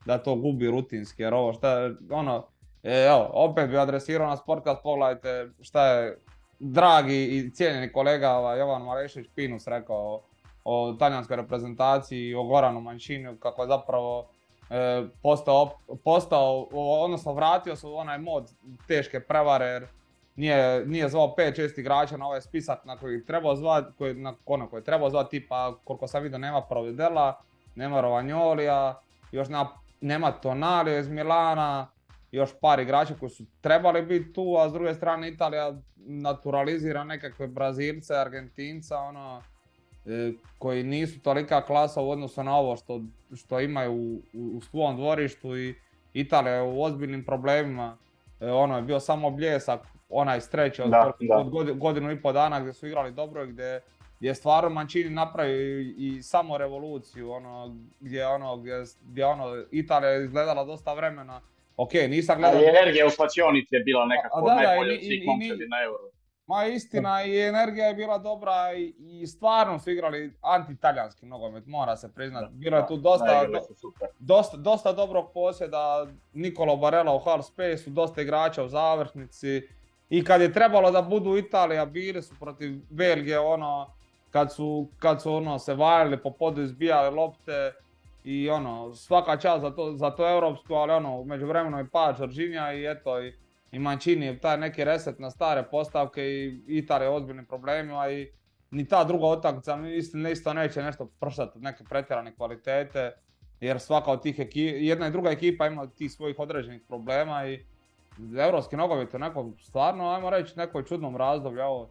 da to gubi rutinski, jer ovo šta ono, e, evo, opet bi adresirao na Sportcast, pogledajte šta je dragi i cijenjeni kolega ovaj, Jovan Malešević Pinus rekao o, o talijanskoj reprezentaciji, o Goranu Mancini, kako je zapravo e, postao, postao, odnosno vratio se u onaj mod teške prevare, jer nije, nije zvao 5-6 igrača na ovaj spisak na koji je trebao zvat, koji, na ono koji je trebao zvat, tipa koliko sam vidio nema Providela, nema Rovanjolija, još nema, nema Tonalio iz Milana, još par igrača koji su trebali biti tu, a s druge strane Italija naturalizira nekakve Brazilce, Argentinca, ono, e, koji nisu tolika klasa u odnosu na ovo što, što imaju u, u, u svom dvorištu i Italija je u ozbiljnim problemima. E, ono je bio samo bljesak, onaj streć od, Da, da. od godi- godinu i pol dana gdje su igrali dobro i gdje je stvarno Mancini napravio i, i samo revoluciju, ono, gdje, ono, gdje, gdje ono, Italija je izgledala dosta vremena. Ok, nisam gledao... ali energija u slačionici je bila nekako da, da, najbolja od svih i- i- momčadi na Euro. Ma istina i energija je bila dobra i, i stvarno su igrali anti-talijanski nogomet, mora se priznati. Bilo je tu dosta, super. dosta, dosta dobrog posjeda, Nikolo Barella u half space dosta igrača u završnici. I kad je trebalo da budu Italija, bili su protiv Belgije, ono, kad su, kad su ono, se valjali po podu izbijali lopte, i ono, svaka čast za to, za to europsko, ali ono, u međuvremenu je pad Žoržinja i eto, i, i Mancini, taj neki reset na stare postavke i Italija je ozbiljnim problemima i ni ta druga utakmica isto, isto neće nešto pršati neke pretjerane kvalitete, jer svaka od tih ekipa, jedna i druga ekipa ima tih svojih određenih problema i europski nogomet je neko stvarno, ajmo reći, nekoj čudnom razdoblju, evo,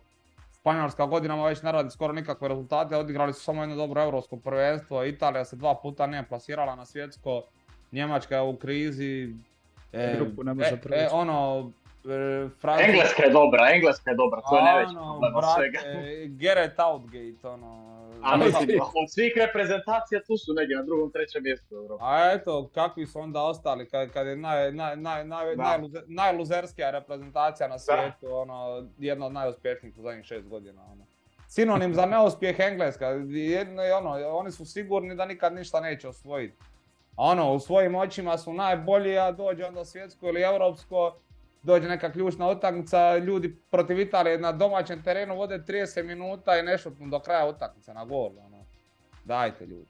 Španjolska godinama već ne radi skoro nikakve rezultate, odigrali su samo jedno dobro europsko prvenstvo, Italija se dva puta nije plasirala na svjetsko, Njemačka je u krizi, e, Grupu ne može e, e, ono, e, Engleska je dobra, Engleska je dobra, to je najveći problem od svega. Get Outgate, ono, a mislim, od svih reprezentacija tu su negdje na drugom, trećem mjestu A eto, kakvi su onda ostali kad, kad je naj, naj, naj, naj, najluzerskija reprezentacija na svijetu, ono, jedna od najuspješnijih u zadnjih šest godina. Ono. Sinonim za neuspjeh Engleska, jedno je ono, oni su sigurni da nikad ništa neće osvojiti. Ono, u svojim očima su najbolji, a dođe onda svjetsko ili europsko, dođe neka ključna utakmica, ljudi protiv Italije na domaćem terenu vode 30 minuta i nešto do kraja utakmice na gol. Ono. Dajte ljudi.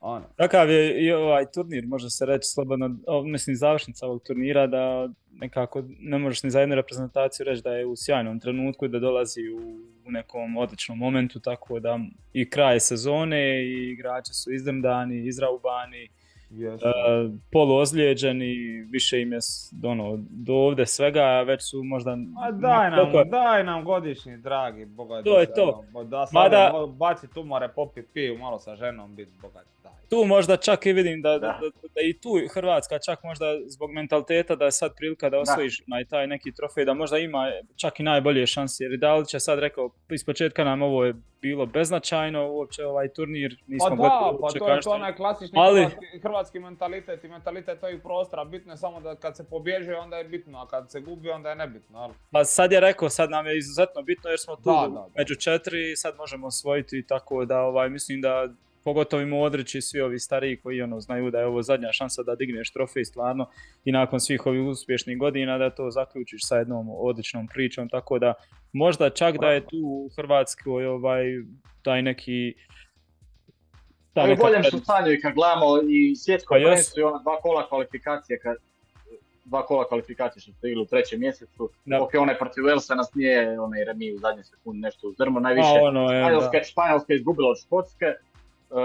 Ono. Takav je i ovaj turnir, može se reći slobodno, mislim završnica ovog turnira da nekako ne možeš ni za jednu reprezentaciju reći da je u sjajnom trenutku i da dolazi u, u nekom odličnom momentu, tako da i kraj sezone i igrači su izdrmdani, izraubani, Yes. Uh, poluozlijeđeni, više im je ono, do ovdje svega, već su možda... A daj nam, daj nam godišnji, dragi, bogati. To je to. Ono, da Mada... baci tumore, popi piju, malo sa ženom, biti bogati tu možda čak i vidim da, da. da, da i tu Hrvatska čak možda zbog mentaliteta da je sad prilika da osvojiš na taj neki trofej, da možda ima čak i najbolje šanse. Jer da li će sad rekao, iz početka nam ovo je bilo beznačajno, uopće ovaj turnir nismo pa da, pa to je to onaj klasični Ali... hrvatski, hrvatski mentalitet i mentalitet ovih prostora. Bitno je samo da kad se pobježe onda je bitno, a kad se gubi onda je nebitno. Ali... Pa sad je rekao, sad nam je izuzetno bitno jer smo tu da, da, među četiri i sad možemo osvojiti tako da ovaj, mislim da pogotovo i Modrić i svi ovi stariji koji ono znaju da je ovo zadnja šansa da digneš trofej stvarno i nakon svih ovih uspješnih godina da to zaključiš sa jednom odličnom pričom, tako da možda čak da je tu u Hrvatskoj ovaj, taj neki ta neka... boljem su stanju i kad gledamo i svjetsko pa prvenstvo i ona dva kola kvalifikacije kad dva kola kvalifikacije što ste igli u trećem mjesecu. Da. Ok, onaj protiv Velsa nas nije onaj remi u zadnje sekunde nešto uzdrmo. Najviše A, ono je, Španjolska, Španjolska izgubila od Škotske, Uh,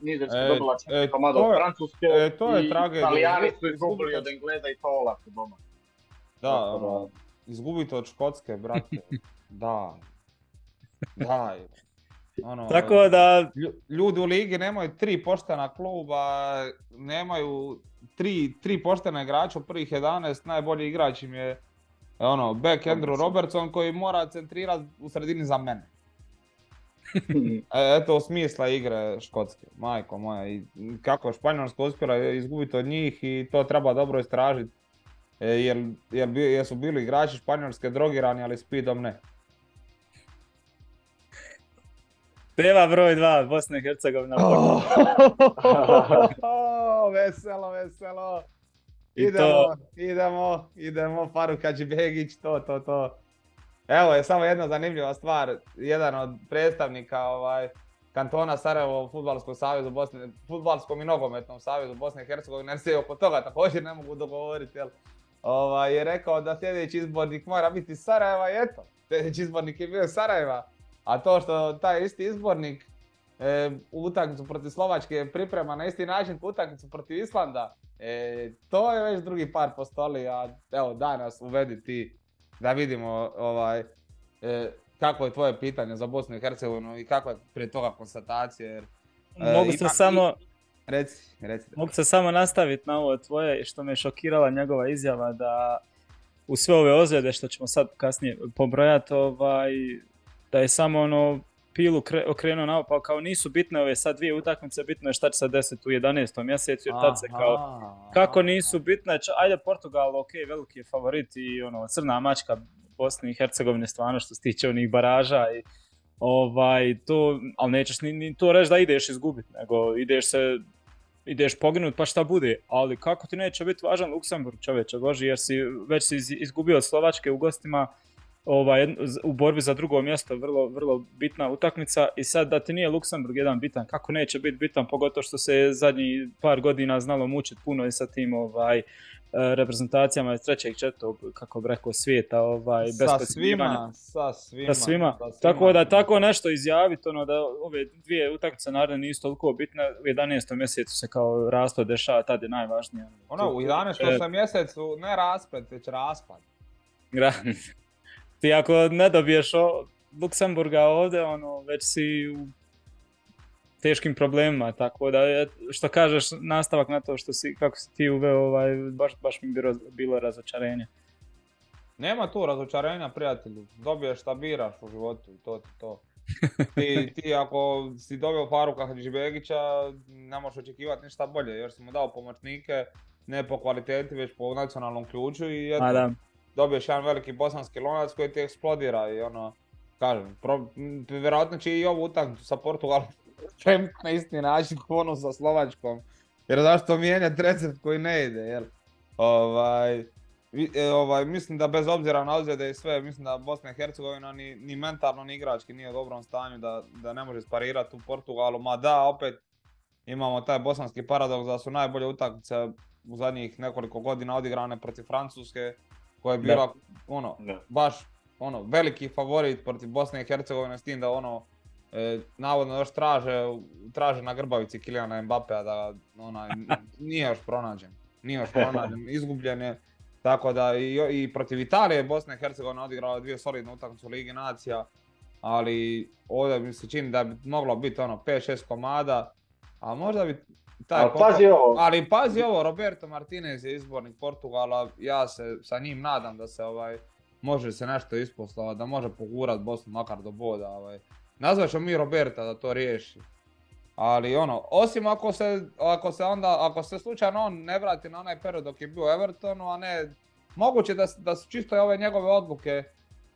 Nizozemska e, dobila četiri komada od Francuske e, to je i tragedija. Italijani su izgubili od Engleza i to olako doma. Da, ono, izgubite od Škotske, brate. da. Da. Ono, Tako da... Ljudi u ligi nemaju tri poštena kluba, nemaju tri, tri poštene igrača u prvih 11, najbolji igrač im je ono, back Andrew Robertson koji mora centrirati u sredini za mene. E, eto smisla igre Škotske, majko moja. I kako je Španjolska uspjela izgubiti od njih i to treba dobro istražiti. E, jer, jer, jer su bili igrači Španjolske drogirani, ali speedom ne. Tema broj 2, Bosna i Hercegovina. veselo, veselo. Idemo, idemo, idemo, Faruk Hadžibegić, to, to, to. Evo je samo jedna zanimljiva stvar, jedan od predstavnika ovaj, kantona Sarajevo Futbalskog savezu Bosne, Futbalskom i nogometnom savezu Bosne i Hercegovine, jer se oko toga također ne mogu dogovoriti, jel? Ovaj, je rekao da sljedeći izbornik mora biti Sarajeva i eto, sljedeći izbornik je bio Sarajeva. A to što taj isti izbornik e, utakmicu protiv Slovačke priprema na isti način kao utakmicu protiv Islanda, e, to je već drugi par postoli, a evo danas uvedi ti da vidimo ovaj, e, kako je tvoje pitanje za Bosnu i Hercegovinu i kakva je prije toga konstatacija. Jer, e, mogu se samo... Reci, reci. Mogu se samo nastaviti na ovo tvoje, što me šokirala njegova izjava da u sve ove ozljede što ćemo sad kasnije pobrojati, ovaj, da je samo ono pilu kre, okrenuo naopao, kao nisu bitne ove sad dvije utakmice, bitno je šta će se desiti u 11. mjesecu, jer tad se kao, kako nisu bitne, ajde Portugal, ok, veliki je favorit i ono, crna mačka Bosne i Hercegovine stvarno što se tiče onih baraža i ovaj, to, ali nećeš ni, ni to reći da ideš izgubiti, nego ideš se ideš poginut pa šta bude, ali kako ti neće biti važan Luksemburg čoveče Boži, jer si već si izgubio od Slovačke u gostima, ovaj, u borbi za drugo mjesto, vrlo, vrlo bitna utakmica i sad da ti nije Luksemburg jedan bitan, kako neće biti bitan, pogotovo što se zadnji par godina znalo mučiti puno i sa tim ovaj, reprezentacijama iz trećeg četvrtog, kako bi rekao, svijeta, ovaj, bez sa svima, sa svima, sa svima. Tako da tako nešto izjaviti, ono da ove dvije utakmice naravno nisu toliko bitne, u 11. mjesecu se kao raspad dešava, tad je najvažnije. Ono, u 11. mjesecu ne raspad, već raspad. Ti ako ne dobiješ o Luksemburga ovdje, ono, već si u teškim problemima, tako da što kažeš nastavak na to što si, kako si ti uveo, ovaj, baš, baš mi bilo, bilo razočarenje. Nema tu razočarenja, prijatelju. Dobiješ šta biraš u životu i to ti to. Ti, ti ako si dobio Faruka Hadžibegića, ne možeš očekivati ništa bolje, jer si mu dao pomoćnike, ne po kvaliteti, već po nacionalnom ključu i eto, dobiješ jedan veliki bosanski lonac koji ti eksplodira i ono, kažem, pro, vjerojatno će i ovu utakmicu sa Portugalom na isti način ono sa Slovačkom. Jer zašto mijenjati recept koji ne ide, jel? Ovaj, e, ovaj, mislim da bez obzira na ozljede i sve, mislim da Bosna i Hercegovina ni, ni mentalno ni igrački nije u dobrom stanju da, da ne može sparirati u Portugalu. Ma da, opet imamo taj bosanski paradoks da su najbolje utakmice u zadnjih nekoliko godina odigrane protiv Francuske, koja je bila ono, baš ono, veliki favorit protiv Bosne i Hercegovine s tim da ono, e, navodno još traže, traže na grbavici Kilijana Mbappea da ona, nije još pronađen. Nije još pronađen, izgubljen je. Tako da i, i protiv Italije Bosna i Hercegovina odigrala dvije solidne utakmice u Ligi Nacija, ali ovdje mi se čini da bi moglo biti ono 5-6 komada, a možda bi ali, pazi ovo. ali pazi ovo, Roberto Martinez je izbornik Portugala, ja se sa njim nadam da se ovaj, može se nešto isposlava, da može pogurat Bosnu makar do boda. Ovaj. Nazvat ćemo mi Roberta da to riješi. Ali ono, osim ako se, ako se onda, ako se slučajno on ne vrati na onaj period dok je bio u Evertonu, a ne, moguće da, da su čisto ove njegove odluke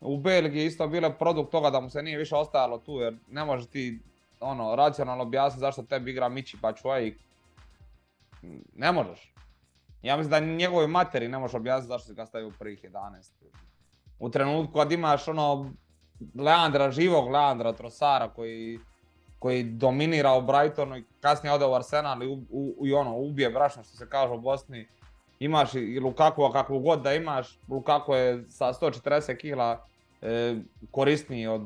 u Belgiji isto bile produkt toga da mu se nije više ostajalo tu, jer ne može ti ono, racionalno objasniti zašto tebi igra Mići Bačuaj. Ne možeš. Ja mislim da njegovoj materi ne možeš objasniti zašto se ga stavio u prvih 11. U trenutku kad imaš ono Leandra, živog Leandra Trosara koji, koji dominira u Brightonu i kasnije ode u Arsenal i, i ono, ubije brašno što se kaže u Bosni. Imaš i Lukaku, kakvu god da imaš, Lukaku je sa 140 kila e, korisniji od,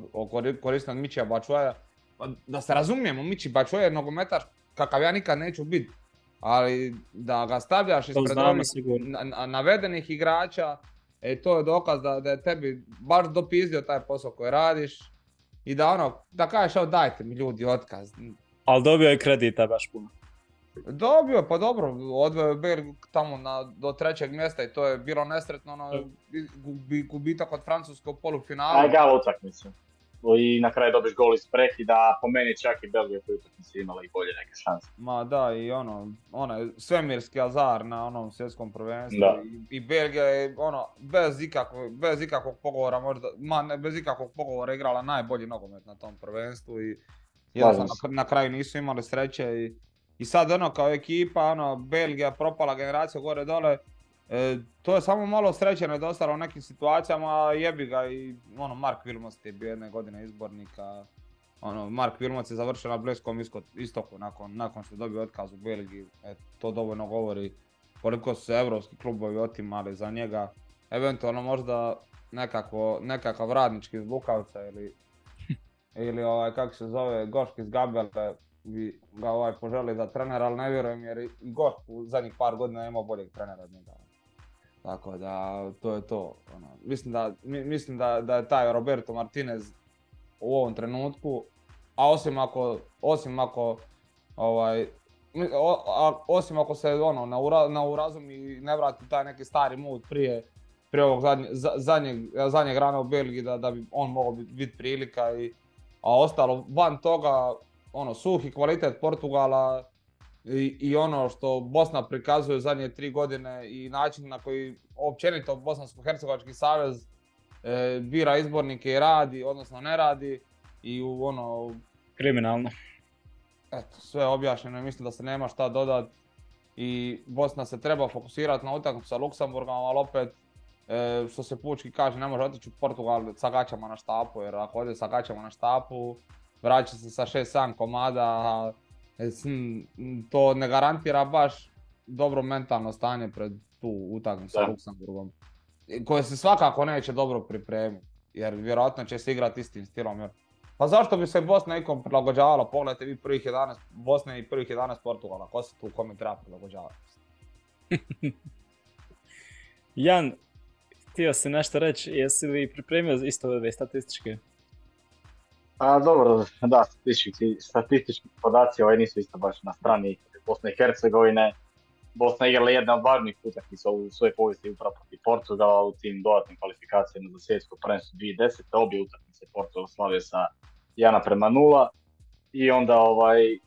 korisniji od Mićija Bačuaja. Pa da se razumijemo, Mići Bačuaj je nogometaš kakav ja nikad neću biti. Ali da ga stavljaš ispred ovih navedenih igrača, E to je dokaz da, da je tebi baš dopizdio taj posao koji radiš i da ono, da kažeš evo dajte mi ljudi otkaz. Ali dobio je kredita baš puno. Dobio, pa dobro, odveo je Berg tamo na, do trećeg mjesta i to je bilo nesretno, ono, gubitak od Francuske u polufinalu. Aj ga utakmicu i na kraju dobiš gol iz prekida, po meni čak i Belgija tu utakmici imala i bolje neke šanse. Ma da, i ono, ono, svemirski azar na onom svjetskom prvenstvu I, i, Belgija je ono, bez ikakvog, bez ikakvog pogovora možda, ma ne, bez ikakvog pogovora igrala najbolji nogomet na tom prvenstvu i jednostavno na, na kraju nisu imali sreće i, i sad ono kao ekipa, ono, Belgija propala generacija gore dole, E, to je samo malo sreće nedostalo u nekim situacijama, jebi ga i ono, Mark Wilmots je bio jedne godine izbornika. Ono, Mark Wilmots je završio na Bliskom istoku nakon, nakon što je dobio otkaz u Belgiji. E, to dovoljno govori koliko su se evropski klubovi otimali za njega. Eventualno možda nekako, nekakav radnički iz Lukavca ili, ili ovaj, kako se zove, Goški iz Gabele bi ga ovaj poželi za trenera, ali ne vjerujem jer i Gošk u zadnjih par godina imao boljeg trenera od njega. Tako da, to je to. Ono. Mislim, da, mislim da, da je taj Roberto Martinez u ovom trenutku, a osim ako, osim ako ovaj, osim ako se ono, na, ura, na urazum i ne vrati taj neki stari mood prije, prije ovog zadnje, zadnjeg, zadnjeg rana u Belgiji da, da bi on mogao biti bit prilika i a ostalo van toga ono suhi kvalitet Portugala i, i ono što Bosna prikazuje zadnje tri godine i način na koji općenito Bosansko-Hercegovački savez e, bira izbornike i radi, odnosno ne radi i u ono... Kriminalno. Eto, sve objašnjeno i mislim da se nema šta dodat i Bosna se treba fokusirati na utakmicu sa Luksemburgom, ali opet e, što se pučki kaže, ne može otići u Portugal sa gaćama na štapu, jer ako ode sa gaćama na štapu, vraća se sa 6-7 komada, to ne garantira baš dobro mentalno stanje pred tu utakmicu sa Luksemburgom. Koje se svakako neće dobro pripremiti, jer vjerojatno će se igrati istim stilom. Jer... Pa zašto bi se Bosna ikom prilagođavala? Pogledajte vi prvih 11 Bosne i prvih 11 Portugala. Ko se tu kome treba prilagođavati? Jan, htio si nešto reći, jesi li pripremio isto ove statističke? A dobro, da, statistički, statistički podaci ovaj nisu isto baš na strani Bosne i Hercegovine. Bosna igrala jedna od važnijih utakmica u svojoj povijesti upravo protiv Portugala u tim dodatnim kvalifikacijama za svjetsko prvenstvo 2010. Obje utakmice Portugal slavio sa 1 prema 0 i onda ovaj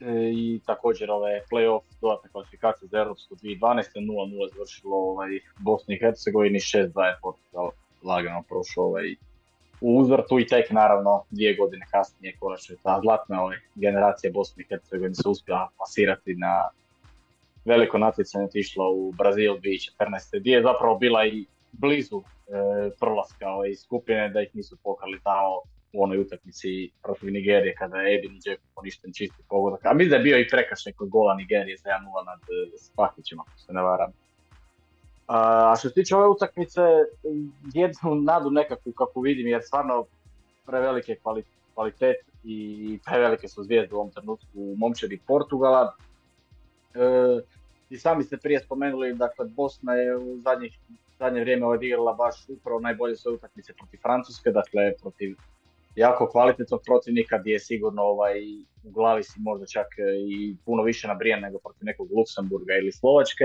E, i također ove playoff dodatne kvalifikacije za Europsku 2012. 0-0 završilo ovaj, Bosni i Hercegovini, 6-2 je Portugal lagano prošao ovaj, u uzvrtu i tek naravno dvije godine kasnije konačno ta zlatna ovaj, generacija Bosne i Hercegovine se uspjela pasirati na veliko natjecanje otišla u Brazil 2014. gdje je zapravo bila i blizu e, prolaska ovaj, skupine da ih nisu pokali tamo u onoj utakmici protiv Nigerije kada je Edin Džeko poništen čisti pogodak. A mislim da je bio i prekašaj kod gola Nigerije za 1-0 nad e, Spahićima, ako se ne varam. A što se tiče ove utakmice, jednu nadu nekakvu kako vidim, jer stvarno prevelike kvalitet i prevelike su zvijezde u ovom trenutku u momčadi Portugala. E, I sami ste prije spomenuli, dakle Bosna je u zadnjih, zadnje vrijeme odigrala baš upravo najbolje svoje utakmice protiv Francuske, dakle protiv jako kvalitetnog protivnika gdje je sigurno ovaj, u glavi si možda čak i puno više nabrijan nego protiv nekog Luksemburga ili Slovačke.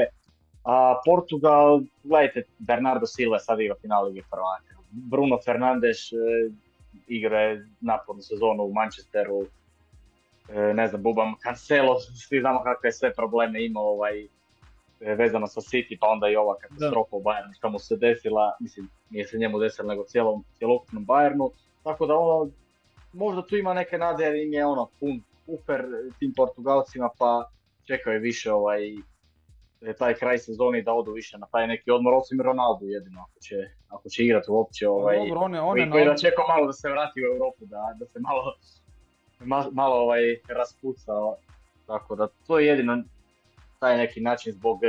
A Portugal, gledajte, Bernardo Silva sad igra final Lige prvaka. Bruno Fernandes e, igra napornu sezonu u Manchesteru. E, ne znam, Bubam Cancelo, svi znamo kakve je sve probleme imao ovaj, vezano sa City, pa onda i ova katastrofa u Bayernu što mu se desila, mislim, nije se njemu desila nego cijelom, cjelokupnom Bayernu. Tako da ono, možda tu ima neke nade jer im je ono pun uper tim Portugalcima pa čekaju više ovaj e, taj kraj sezoni da odu više na taj neki odmor, osim Ronaldo jedino ako će, ako će igrati uopće ovaj, Dobro, one, one koji, da čeka malo da se vrati u Europu, da, da se malo, malo ovaj, raspuca, tako da to je jedino taj neki način zbog, e,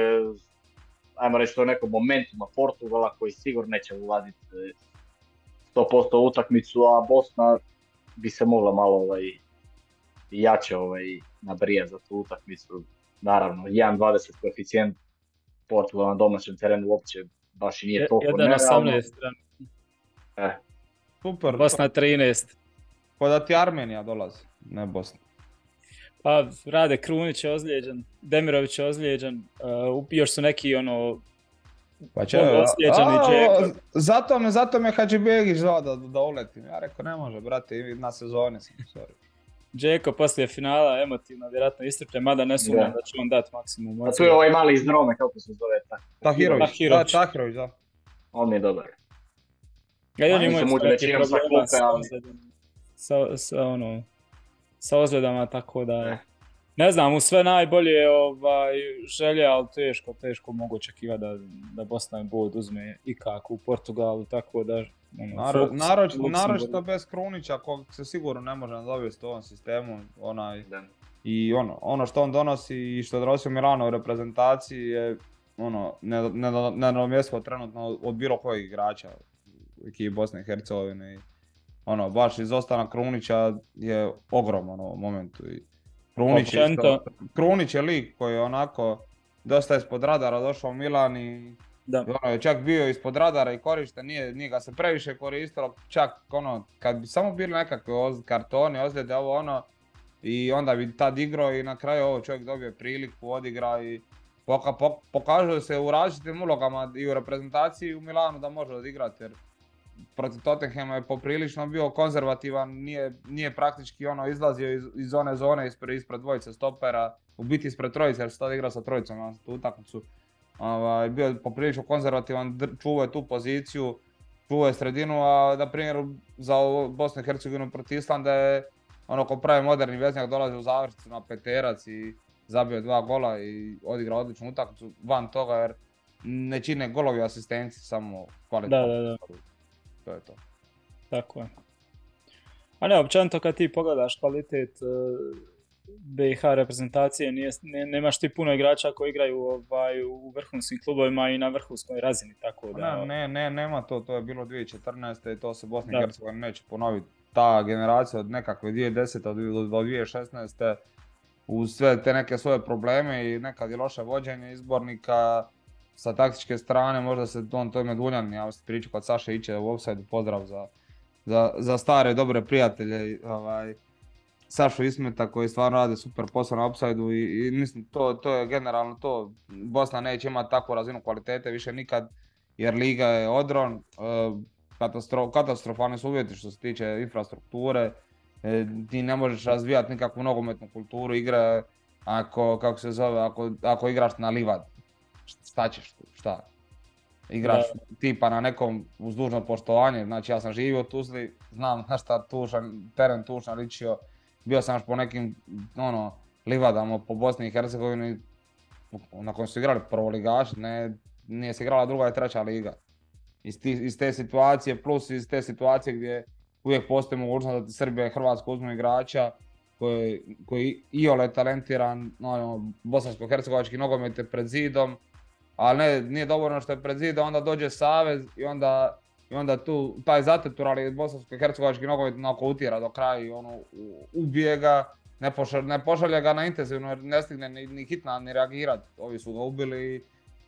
ajmo reći to nekog momentuma Portugala koji sigurno neće ulaziti e, 100% utakmicu, a Bosna bi se mogla malo ovaj, jače ovaj, nabrijati za tu utakmicu. Naravno, 1.20 koeficijent Portugal na domaćem terenu uopće baš i nije toliko nerealno. 18 e. Super. Bosna 13. Pa da ti Armenija dolazi, ne Bosna. Pa Rade Krunić je ozlijeđen, Demirović je ozlijeđen, uh, još su neki ono pa će, a, zato me, zato me Hadži Begić zvao da, da uletim. Ja rekao, ne može, brate, na sezoni sam, sorry. Džeko poslije finala emotivno, vjerojatno istrplje, mada ne sumnjam da će on dati maksimum. A tu je ovaj mali iz Drome, kako se zove? Tahirović, Tahirović. Da, Tahirović, da. On mi je dobar. Ja i oni imaju neki problema sa, sa, sa, ono, sa ozljedama, tako da... Ne ne znam, u sve najbolje ovaj, želje, ali teško, teško mogu očekivati da, da Bosna i Bod uzme i kako u Portugalu, tako da... Ono, naročito bez Krunića, kog se sigurno ne može nadovesti u ovom sistemu, onaj, i ono, ono što on donosi i što donosi u Milano u reprezentaciji je ono, nedomjestivo trenutno od bilo kojeg igrača u ekipi Bosne i Hercegovine. Ono, baš izostanak Krunića je ogroman u ovom momentu. I, Krunić je, Krunić je lik koji je onako dosta ispod radara došao u Milan i da. ono čak bio ispod radara i korišten, nije, nije ga se previše koristilo, čak ono, kad bi samo bili nekakve oz, kartoni, ozljede, ovo ono, i onda bi tad igrao i na kraju ovo čovjek dobio priliku, odigra i poka, pokazuje se u različitim ulogama i u reprezentaciji u Milanu da može odigrati jer protiv Tottenhama je poprilično bio konzervativan, nije, nije praktički ono izlazio iz, iz one zone ispred, ispred dvojice stopera, u biti ispred trojice jer se tada igrao sa trojicom na tu utakmicu. Ovaj, bio je poprilično konzervativan, čuvao je tu poziciju, čuvao je sredinu, a na primjer za Bosnu i Hercegovinu protiv Islanda je ono ko pravi moderni veznjak dolazi u završnicu na peterac i zabio dva gola i odigrao odličnu utakmicu van toga jer ne čine golovi asistenci, samo Da, kvalitetno. da, da, To je to. tako je. A ne, općenito kad ti pogledaš kvalitet e, BiH reprezentacije, nije, ne- nemaš ti puno igrača koji igraju ovaj, u vrhunskim klubovima i na vrhunskoj razini, tako da... Ne, ne, ne, nema to, to je bilo 2014. i to se Bosna Da. i Hercegovina neće ponoviti. Ta generacija od nekakve 2010. do do 2016. uz sve te neke svoje probleme i nekad i loše vođenje izbornika sa taktičke strane, možda se on to ime Duljan, ja sam pričao kod Saše Iće u offside pozdrav za, za, za stare dobre prijatelje, ovaj, Sašu Ismeta koji stvarno rade super posao na offside i, i mislim to, to je generalno to, Bosna neće imati takvu razinu kvalitete više nikad jer liga je odron, e, katastro, katastrofalni su uvjeti što se tiče infrastrukture, e, ti ne možeš razvijati nikakvu nogometnu kulturu igre ako, kako se zove, ako, ako igraš na livadi. Šta ćeš tu, šta? Igraš tipa na nekom uz dužno poštovanje, znači ja sam živio u Tuzli, znam na šta tušan, teren tušan ličio, bio sam još po nekim ono, livadama po Bosni i Hercegovini na kojem su igrali prvoligaši, ne, nije se igrala druga i treća liga. Iz, ti- iz te situacije, plus iz te situacije gdje uvijek postoji mogućnost da ti Srbija i Hrvatska uzmu igrača koji, koji iole talentiran, ono, bosansko-hercegovački nogomet je pred zidom, ali ne, nije dovoljno što je pred zidom, onda dođe Savez i onda, i onda tu taj zateturali bosansko-hercegovački nogomet utjera do kraja i ono, ubije ga, ne, pošalje, ne pošalje ga na intenzivno jer ne stigne ni, ni hitna ni reagirati, ovi su ga ubili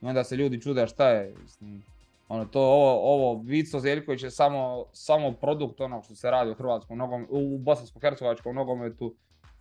i onda se ljudi čude šta je. Ono, to, ovo, ovo Vico Zeljković je samo, samo produkt onog što se radi u hrvatskom u bosansko-hercegovačkom nogometu.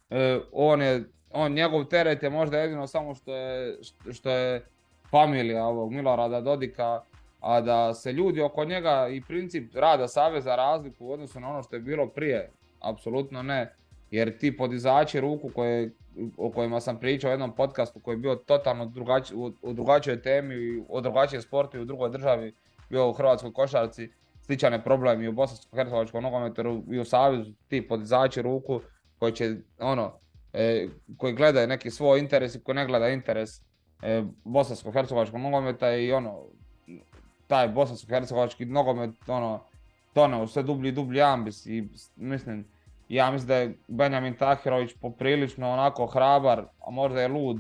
E, on je, on, njegov teret je možda jedino samo što je, što je familija ovog Milorada Dodika, a da se ljudi oko njega i princip rada Saveza razliku u odnosu na ono što je bilo prije, apsolutno ne. Jer ti podizači ruku koje, o kojima sam pričao u jednom podcastu koji je bio totalno drugači, u, u drugačijoj temi, o drugačijem sportu i u drugoj državi, bio u hrvatskoj košarci, sličan je problem i u bosansko-hercegovačkom nogometu i u Savezu ti podizači ruku koji će, ono, e, koji gledaju neki svoj interes i koji ne gleda interes e, bosansko-hercegovačkog nogometa i ono, taj bosansko-hercegovački nogomet, ono, tone u sve dublji i dublji ambis i mislim, ja mislim da je Benjamin Tahirović poprilično onako hrabar, a možda je lud,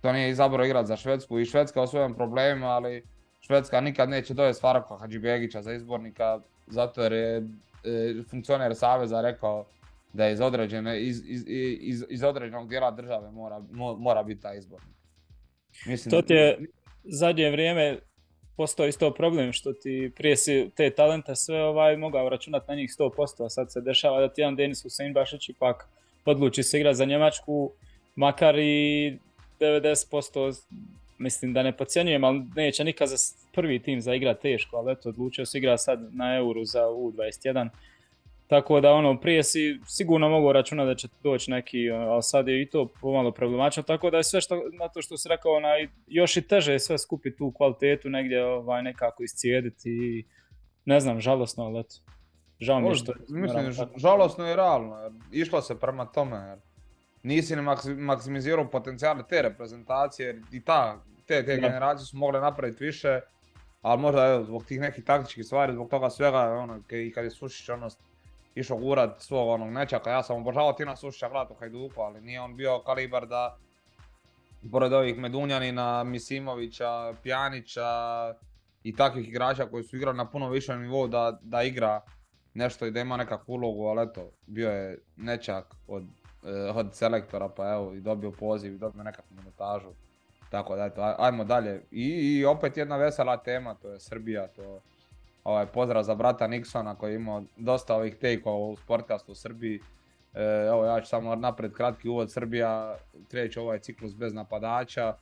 to nije izabrao igrat za Švedsku i Švedska u svojim problemima, ali Švedska nikad neće dovesti Faraka Hadžibegića za izbornika, zato jer je e, funkcioner Saveza rekao da je iz, određene, iz, iz, iz, iz određenog dijela države mora, mo- mora biti taj izbornik. Mislim, To ti je zadnje vrijeme postao isto problem što ti prije si te talente sve ovaj mogao računati na njih 100%, a sad se dešava da ti jedan Denis Hussein Bašić ipak odluči se igrati za Njemačku, makar i 90% mislim da ne podcjenjujem, ali neće nikad za prvi tim za igra teško, ali eto odlučio se igra sad na Euru za U21. Tako da ono, prije si sigurno mogao računati da će doći neki, ali sad je i to pomalo problematično, tako da je sve što, na to što si rekao, onaj, još i teže je sve skupiti tu kvalitetu negdje ovaj, nekako iscijediti i ne znam, žalosno, ali eto. Žao mi je što... Mislim, žalosno i realno, jer išlo se prema tome, jer nisi ni maksi- maksimizirao potencijale te reprezentacije, jer i ta, te, te generacije su mogle napraviti više, ali možda evo, zbog tih nekih taktičkih stvari, zbog toga svega, ono, i kad je Sušić ono, išao gurat svog onog nečaka, ja sam obožavao Tina Sušića gledati u Hajduku, ali nije on bio kalibar da, pored ovih Medunjanina, Misimovića, Pjanića i takvih igrača koji su igrali na puno višem nivou da, da igra nešto i da ima nekakvu ulogu, ali eto, bio je nečak od, eh, od selektora pa evo i dobio poziv i dobio nekakvu minutažu. Tako da ajmo dalje. I, I opet jedna vesela tema, to je Srbija, to ovaj, pozdrav za brata Nixona koji je imao dosta ovih take-ova u sportkastu u Srbiji. E, evo ja ću samo napred kratki uvod, Srbija kreće ovaj ciklus bez napadača.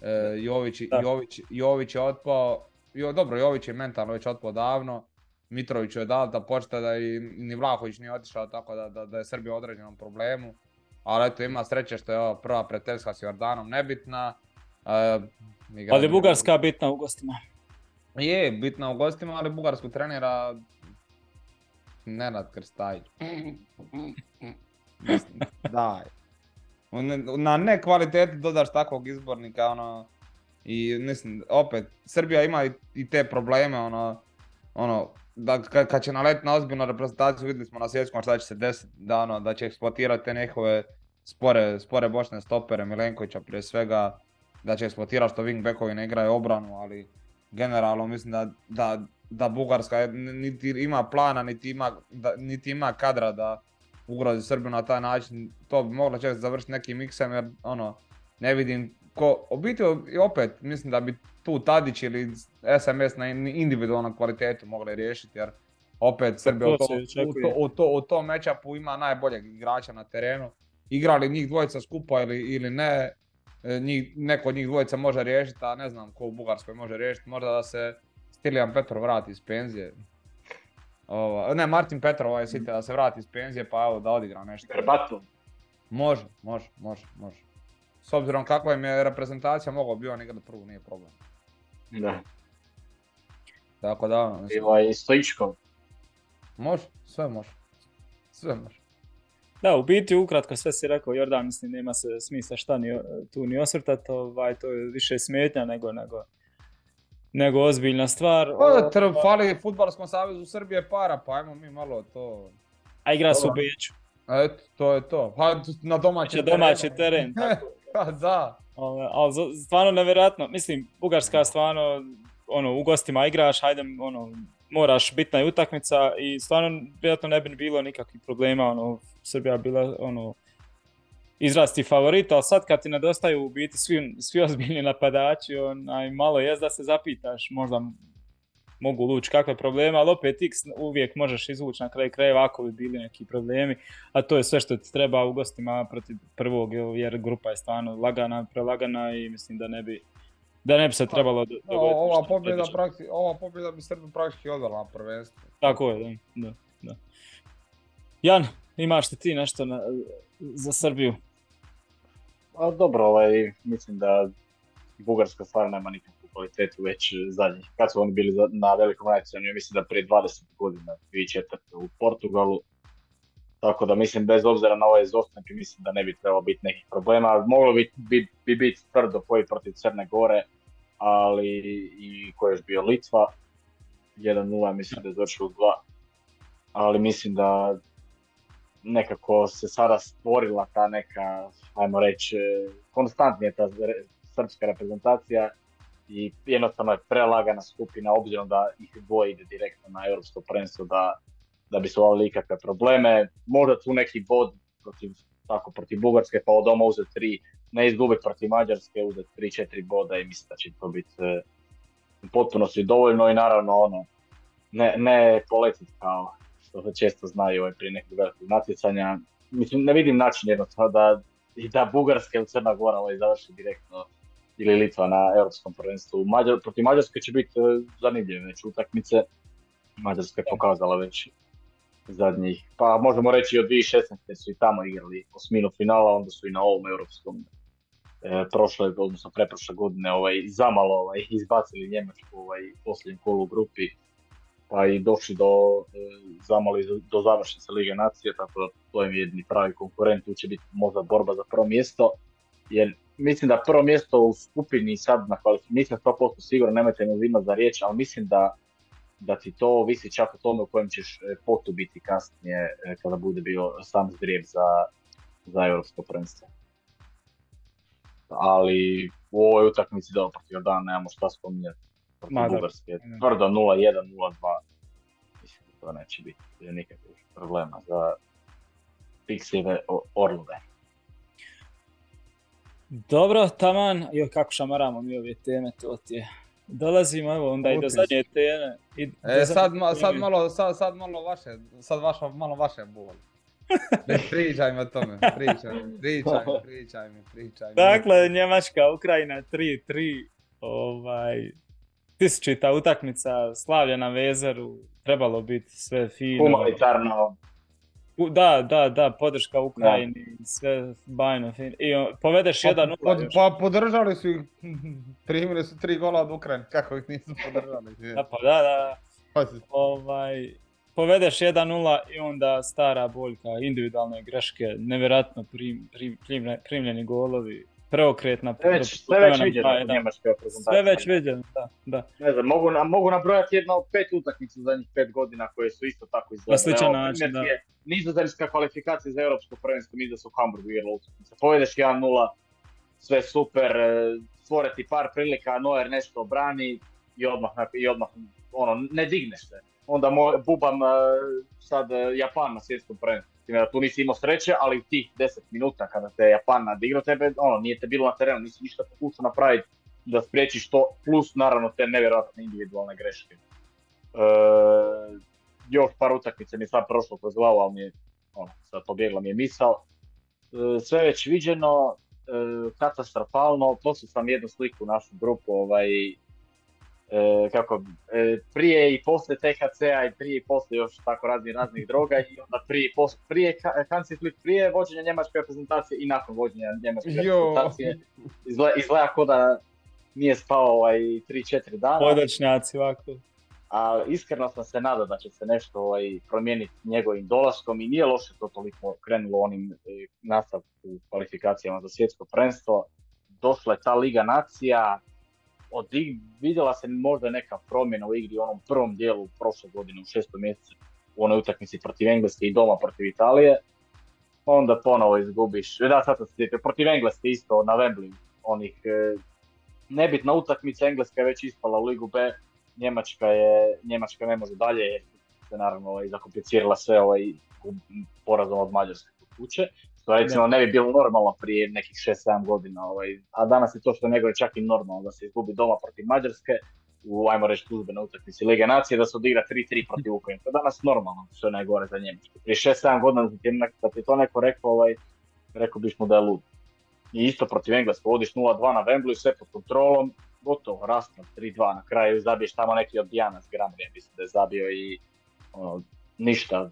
E, Jović. Jović, Jović je otpao, jo, dobro Jović je mentalno već otpao davno. Mitroviću je dao da počne da i ni Vlahović nije otišao tako da, da, da je Srbija u određenom problemu. Ali eto ima sreće što je ova prva prijateljska s Jordanom nebitna. E, Ali Bugarska bitna u gostima. Je bitna u gostima, ali Bugarsku trenira Nenad Krstajić. Daj. U ne- Na nekvaliteti dodaš takvog izbornika, ono, I mislim, opet, Srbija ima i, i te probleme, ono, ono, da kad, kad će naletiti na ozbiljnu reprezentaciju, vidjeli smo na svjetskom šta će se desiti, da, ono, da će eksploatirati te njihove spore, spore bočne stopere, Milenkovića prije svega, da će eksploatirati što wingbackovi ne igraju obranu, ali generalno mislim da, da, da Bugarska niti ima plana, niti ima, da, niti ima kadra da ugrozi Srbiju na taj način. To bi moglo čak završiti nekim miksem jer ono, ne vidim ko, u biti opet mislim da bi tu Tadić ili SMS na individualnom kvalitetu mogli riješiti jer opet Srbija u, to, u, to, u, tom matchupu ima najboljeg igrača na terenu. Igrali njih dvojica skupa ili, ili ne, njih, neko od njih dvojica može riješiti, a ne znam ko u Bugarskoj može riješiti, možda da se Stilijan Petrov vrati iz penzije. Ovo, ne, Martin Petrov ovaj site da se vrati iz penzije pa evo da odigra nešto. Može, može, može, može. S obzirom kakva im je reprezentacija, mogao bi on igrati prvu, nije problem. Da. Tako da, ono, mislim. Ovaj Stoičkov. Može, sve može. Sve može. Da, u biti ukratko sve si rekao Jordan, mislim nema se smisla šta ni, tu ni osvrtati, ovaj, to je više smetnja nego, nego, nego ozbiljna stvar. Pa, tr, fali Futbalskom savezu Srbije para, pa ajmo mi malo to... A igra su u Beću. Eto, to je to. Pa na domaći teren. domaći teren, tako. Pa da. Ali stvarno nevjerojatno, mislim, Bugarska stvarno, ono, u gostima igraš, hajde, ono, moraš bitna je utakmica i stvarno vjerojatno ne bi bilo nikakvih problema, ono, Srbija bila, ono, izrasti favorita, ali sad kad ti nedostaju u biti svi, svi ozbiljni napadači, onaj, malo jest da se zapitaš, možda mogu lući kakve probleme, ali opet X uvijek možeš izvući na kraj krajeva ako bi bili neki problemi, a to je sve što ti treba u gostima protiv prvog, jer grupa je stvarno lagana, prelagana i mislim da ne bi da ne bi se trebalo dogoditi. Ova pobjeda, prakti, ova pobjeda bi Srbiju praktički odvela na prvenstvo. Tako je, da, da, Jan, imaš li ti nešto na, za Srbiju? A dobro, ovaj, mislim da Bugarska stvarno nema nikakvu kvalitetu već zadnjih. Kad su oni bili na velikom natjecanju, mislim da prije 20 godina, 2004. u Portugalu. Tako da mislim, bez obzira na ove izostanke, mislim da ne bi trebalo biti nekih problema. Moglo bi, bi, bi biti tvrdo koji protiv Crne Gore, ali i ko je još bio Litva. 1-0, mislim da je završilo 2. Ali mislim da nekako se sada stvorila ta neka, ajmo reći, konstantnija ta srpska reprezentacija i jednostavno je prelagana skupina obzirom da ih dvoje ide direktno na europsko prvenstvo da, da bi se uvali ikakve probleme. Možda tu neki bod protiv, tako, protiv Bugarske pa od doma uzeti tri, ne izgubiti protiv Mađarske, uzeti tri, četiri boda i mislim da će to biti e, u potpunosti dovoljno i naravno ono, ne, ne poletiti kao što se često znaju ovaj, prije nekog velikog natjecanja. Mislim, ne vidim način jednostavno da, da Bugarska ili Crna Gora ovaj, završi direktno ili Litva na europskom prvenstvu. Mađar, protiv Mađarske će biti e, zanimljive već utakmice. Mađarska je pokazala već zadnjih, pa možemo reći od 2016. su i tamo igrali osminu finala, onda su i na ovom europskom e, prošle, odnosno preprošle godine ovaj, zamalo ovaj, izbacili Njemačku ovaj, posljednjem kolu u grupi pa i došli do e, zamali do završnice Lige nacije, tako da to je jedni pravi konkurent, tu će biti možda borba za prvo mjesto, jer mislim da prvo mjesto u skupini sad na kvalifikaciji, nisam 100% sigurno, nemojte me uzimati za riječ, ali mislim da, da ti to visi čak o tome u kojem ćeš e, potu biti kasnije e, kada bude bio sam zdrijeb za, za europsko prvenstvo. Ali u ovoj utakmici da protiv Jordana nemamo šta spominjati. Protiv Bugarske, tvrdo 0-1, 0-2. Mislim da to neće biti nikakvih problema za Pixive Orlove. Dobro, taman, jo kako šamaramo mi ove teme, to ti je. Dolazimo, evo, onda i do zadnje teme. I e, sad, sad, malo, sad, sad malo vaše, sad vaša, malo vaše bol. Ne pričaj mi o tome, pričaj mi, pričaj mi, pričaj mi, pričaj mi. Dakle, Njemačka, Ukrajina 3-3, ovaj, tisućita utakmica, slavlja na vezeru, trebalo biti sve fino. Humanitarno, da, da, da, podrška Ukrajini, sve bajno. I povedeš pa, jedan pod, Pa podržali su ih, primili su tri gola od Ukrajine, kako ih nisu podržali. da, pa da, da. Ovaj, povedeš 1-0 i onda stara boljka, individualne greške, nevjerojatno prim, prim, primljeni golovi. Preokret na Sve već, sve već viđeno u njemačkoj Sve već viđeno, da, da. Ne znam, mogu, mogu nabrojati jedno pet utakmica zadnjih pet godina koje su isto tako izgledale. Na sličan način, da. Nizozemska kvalifikacija za europsko prvenstvo, mislim da su u Hamburgu igrali utakmica. Povedeš 1-0, sve super, e, stvore ti par prilika, Noer nešto obrani i odmah, i odmah ono, ne digneš se. Onda mo, bubam e, sad e, Japan na svjetskom prvenstvu. Da tu nisi imao sreće, ali u tih 10 minuta kada te Japan nadigrao tebe, ono, nije te bilo na terenu, nisi ništa pokušao napraviti da spriječiš to, plus naravno te nevjerojatne individualne greške. E, još par utakmice mi je sad prošlo kroz glavu, ali mi je, ono, sad pobjegla mi je misao. E, sve već viđeno, e, katastrofalno, poslao sam jednu sliku u našu grupu, ovaj, e, kako, e, prije i poslije THC-a i prije i poslije još tako raznih raznih droga i onda prije i poslije, prije prije vođenja njemačke reprezentacije i nakon vođenja njemačke reprezentacije. Izgleda, izgleda kao da nije spao ovaj 3-4 dana. Podočnjaci ovako. A iskreno sam se nadao da će se nešto ovaj, promijeniti njegovim dolaskom i nije loše to toliko krenulo onim e, nastav u kvalifikacijama za svjetsko prvenstvo. Došla je ta Liga Nacija, od, vidjela se možda neka promjena u igri u onom prvom dijelu prošle godine u šestom mjesecu u onoj utakmici protiv Engleske i doma protiv Italije. Onda ponovo izgubiš, da sad se protiv Engleske isto na Wembley, onih e, nebitna utakmica, Engleska je već ispala u Ligu B, Njemačka je, Njemačka ne može dalje se naravno ovaj, zakomplicirala sve ovaj porazom od Mađarske kuće. Što recimo ne bi bilo normalno prije nekih 6-7 godina, ovaj, a danas je to što nego je čak i normalno da se izgubi doma protiv Mađarske, u, ajmo reći, službenoj utakmici Lige Nacije, da se odigra 3-3 protiv Ukrajine. To je danas normalno, što je najgore za Njemačku. Prije 6-7 godina da ti to neko rekao, ovaj, rekao biš mu da je lud. I isto protiv Engleske, vodiš 0-2 na Wembley, sve pod kontrolom, gotovo, raspad 3-2 na kraju, zabiješ tamo neki od Dijana s Gramrije, mislim da je zabio i ono, ništa.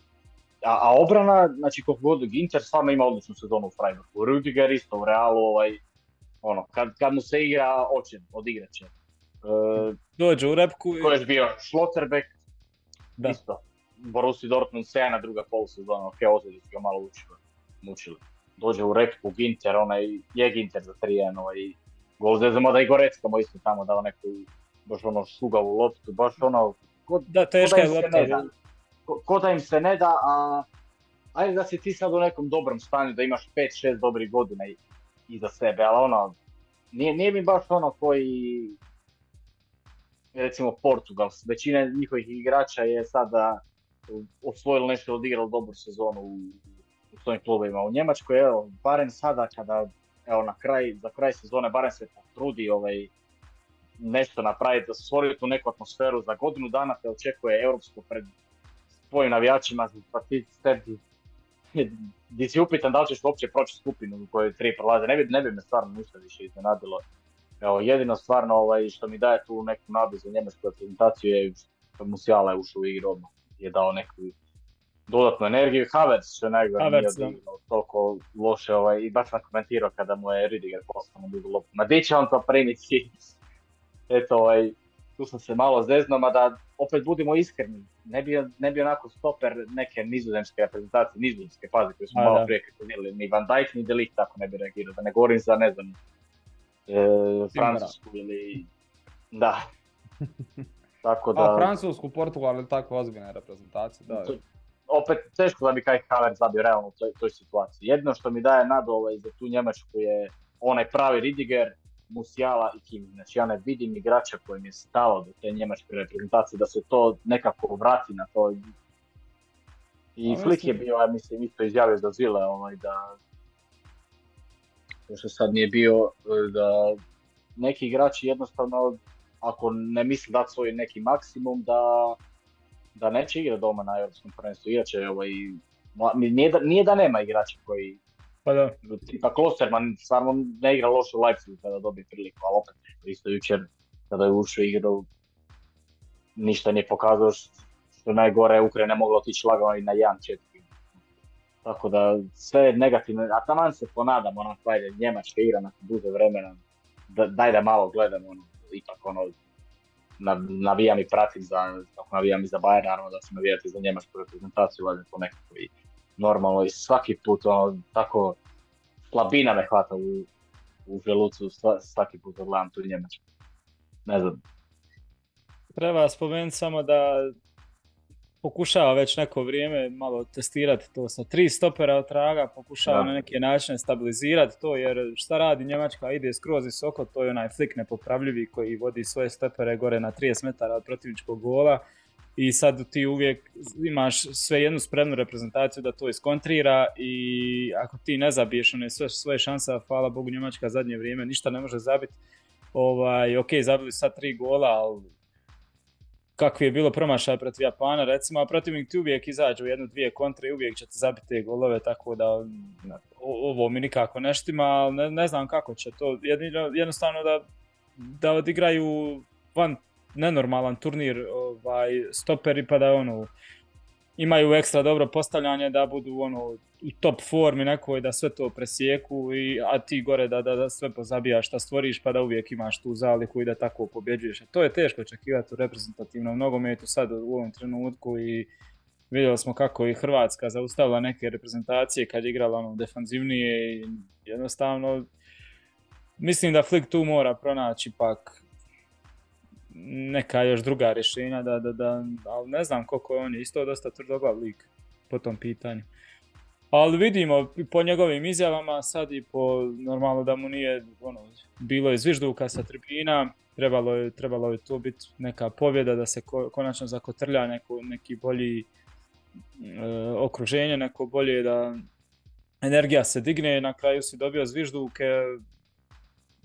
A, a obrana, znači koliko god Ginter stvarno ima odličnu sezonu u Freiburgu. Rudiger isto u Realu, ovaj, ono, kad, kad mu se igra, oće, odigrat će. E, Dođe u repku. Ko je bio Schlotterbeck, da. isto. Borussia Dortmund na druga polusezona, ok, su ga malo učili, mučili. Dođe u repku Ginter, onaj je Ginter za 3-1, ovaj, gol znamo da i Gorecka mu isto tamo dao neku baš ono šugavu loptu, baš ono... Ko, da, teška je lopta. Ko, da im se ne da, a ajde da si ti sad u nekom dobrom stanju, da imaš 5-6 dobrih godina iza sebe, ali ono, nije, nije mi baš ono koji, recimo Portugal, većina njihovih igrača je sada osvojili nešto, odigrali dobru sezonu u, u svojim klubovima. U Njemačkoj, evo, barem sada kada evo na kraj, za kraj sezone barem se potrudi ovaj, nešto napraviti, da se stvori tu neku atmosferu. Za godinu dana te očekuje europsko pred svojim navijačima, pa ti di si upitan da li ćeš uopće proći skupinu u kojoj tri prolaze. Ne bi, ne bi me stvarno ništa više iznenadilo. Evo, jedino stvarno ovaj, što mi daje tu neku nadu za njemačku reprezentaciju je što Musiala je ušao u igru odmah. Je dao neku dodatnu energiju. Havertz što najgore nije odigrao toliko loše ovaj, i baš sam komentirao kada mu je Ridiger poslao na dugu loptu. Ma di će on to primiti? Eto, ovaj, tu sam se malo zezno, da opet budimo iskreni. Ne bi, ne bi onako stoper neke nizozemske reprezentacije, nizozemske pazi koje smo A, malo da. prije kritizirali, ni Van Dijk ni Delikt tako ne bi reagirao, da ne govorim za ne znam, e, Francusku ili... Da. Tako da... A Francusku, Portugal ili tako ozbiljne reprezentacije, da opet teško da bi kaj Havertz zabio realno u toj, toj situaciji. Jedno što mi daje nadu ovaj, za tu Njemačku je onaj pravi Ridiger, Musiala i Kim. Znači ja ne vidim igrača kojem je stalo do te njemačke reprezentacije da se to nekako vrati na to. I Flick je bio, ja mislim, isto izjavio za Zile, ovaj, da što sad nije bio, da neki igrači jednostavno, ako ne misle dati svoj neki maksimum, da da neće igrati doma na europskom prvenstvu, će ovaj, nije da, nije da nema igrača koji pa da. Tipa Klosterman stvarno ne igra loše u Leipzigu kada dobije priliku, ali opet isto jučer kada je ušao igru ništa nije pokazao što najgore Ukrajina mogla otići lagano i na 1-4. Tako da sve je negativno, a taman se ponadam, onako, ajde, Njemačka igra nakon duže vremena, da, daj da malo gledamo, ono, ipak ono, navijam i pratim za, navijam i za Bayern, naravno da se navijati za njemačku reprezentaciju, valjda to nekako i normalno i svaki put ono, tako slabina me hvata u, u želucu svaki put gledam tu Njemačku. Ne znam. Treba spomenuti samo da pokušava već neko vrijeme malo testirati to sa tri stopera od traga, pokušava na neke načine stabilizirati to, jer šta radi Njemačka, ide skroz visoko, to je onaj flik nepopravljivi koji vodi svoje stopere gore na 30 metara od protivničkog gola i sad ti uvijek imaš sve jednu spremnu reprezentaciju da to iskontrira i ako ti ne zabiješ one sve svoje šanse, hvala Bogu Njemačka zadnje vrijeme ništa ne može zabiti, ovaj, ok, zabili sad tri gola, ali kakvi je bilo promašaj protiv Japana, recimo, a protivnik ti uvijek izađe u jednu, dvije kontre i uvijek će ti zabiti te golove, tako da ovo mi nikako neštima, ali ne, ne znam kako će to, jednostavno da, da odigraju van nenormalan turnir ovaj, stoperi pa da ono, imaju ekstra dobro postavljanje da budu ono u top formi nekoj da sve to presjeku i a ti gore da, da, da sve pozabijaš šta stvoriš pa da uvijek imaš tu zaliku i da tako pobjeđuješ. To je teško očekivati u reprezentativnom nogometu sad u ovom trenutku i vidjeli smo kako i Hrvatska zaustavila neke reprezentacije kad je igrala ono defanzivnije i jednostavno mislim da Flick tu mora pronaći pak neka još druga rješenja, da, da, da, ali ne znam koliko je on je isto dosta tvrdoglav lik po tom pitanju. Ali vidimo po njegovim izjavama sad i po normalno da mu nije ono, bilo je zvižduka sa tribina, trebalo je, trebalo je to biti neka pobjeda da se konačno zakotrlja neko, neki bolji e, okruženje, neko bolje da energija se digne, na kraju si dobio zvižduke,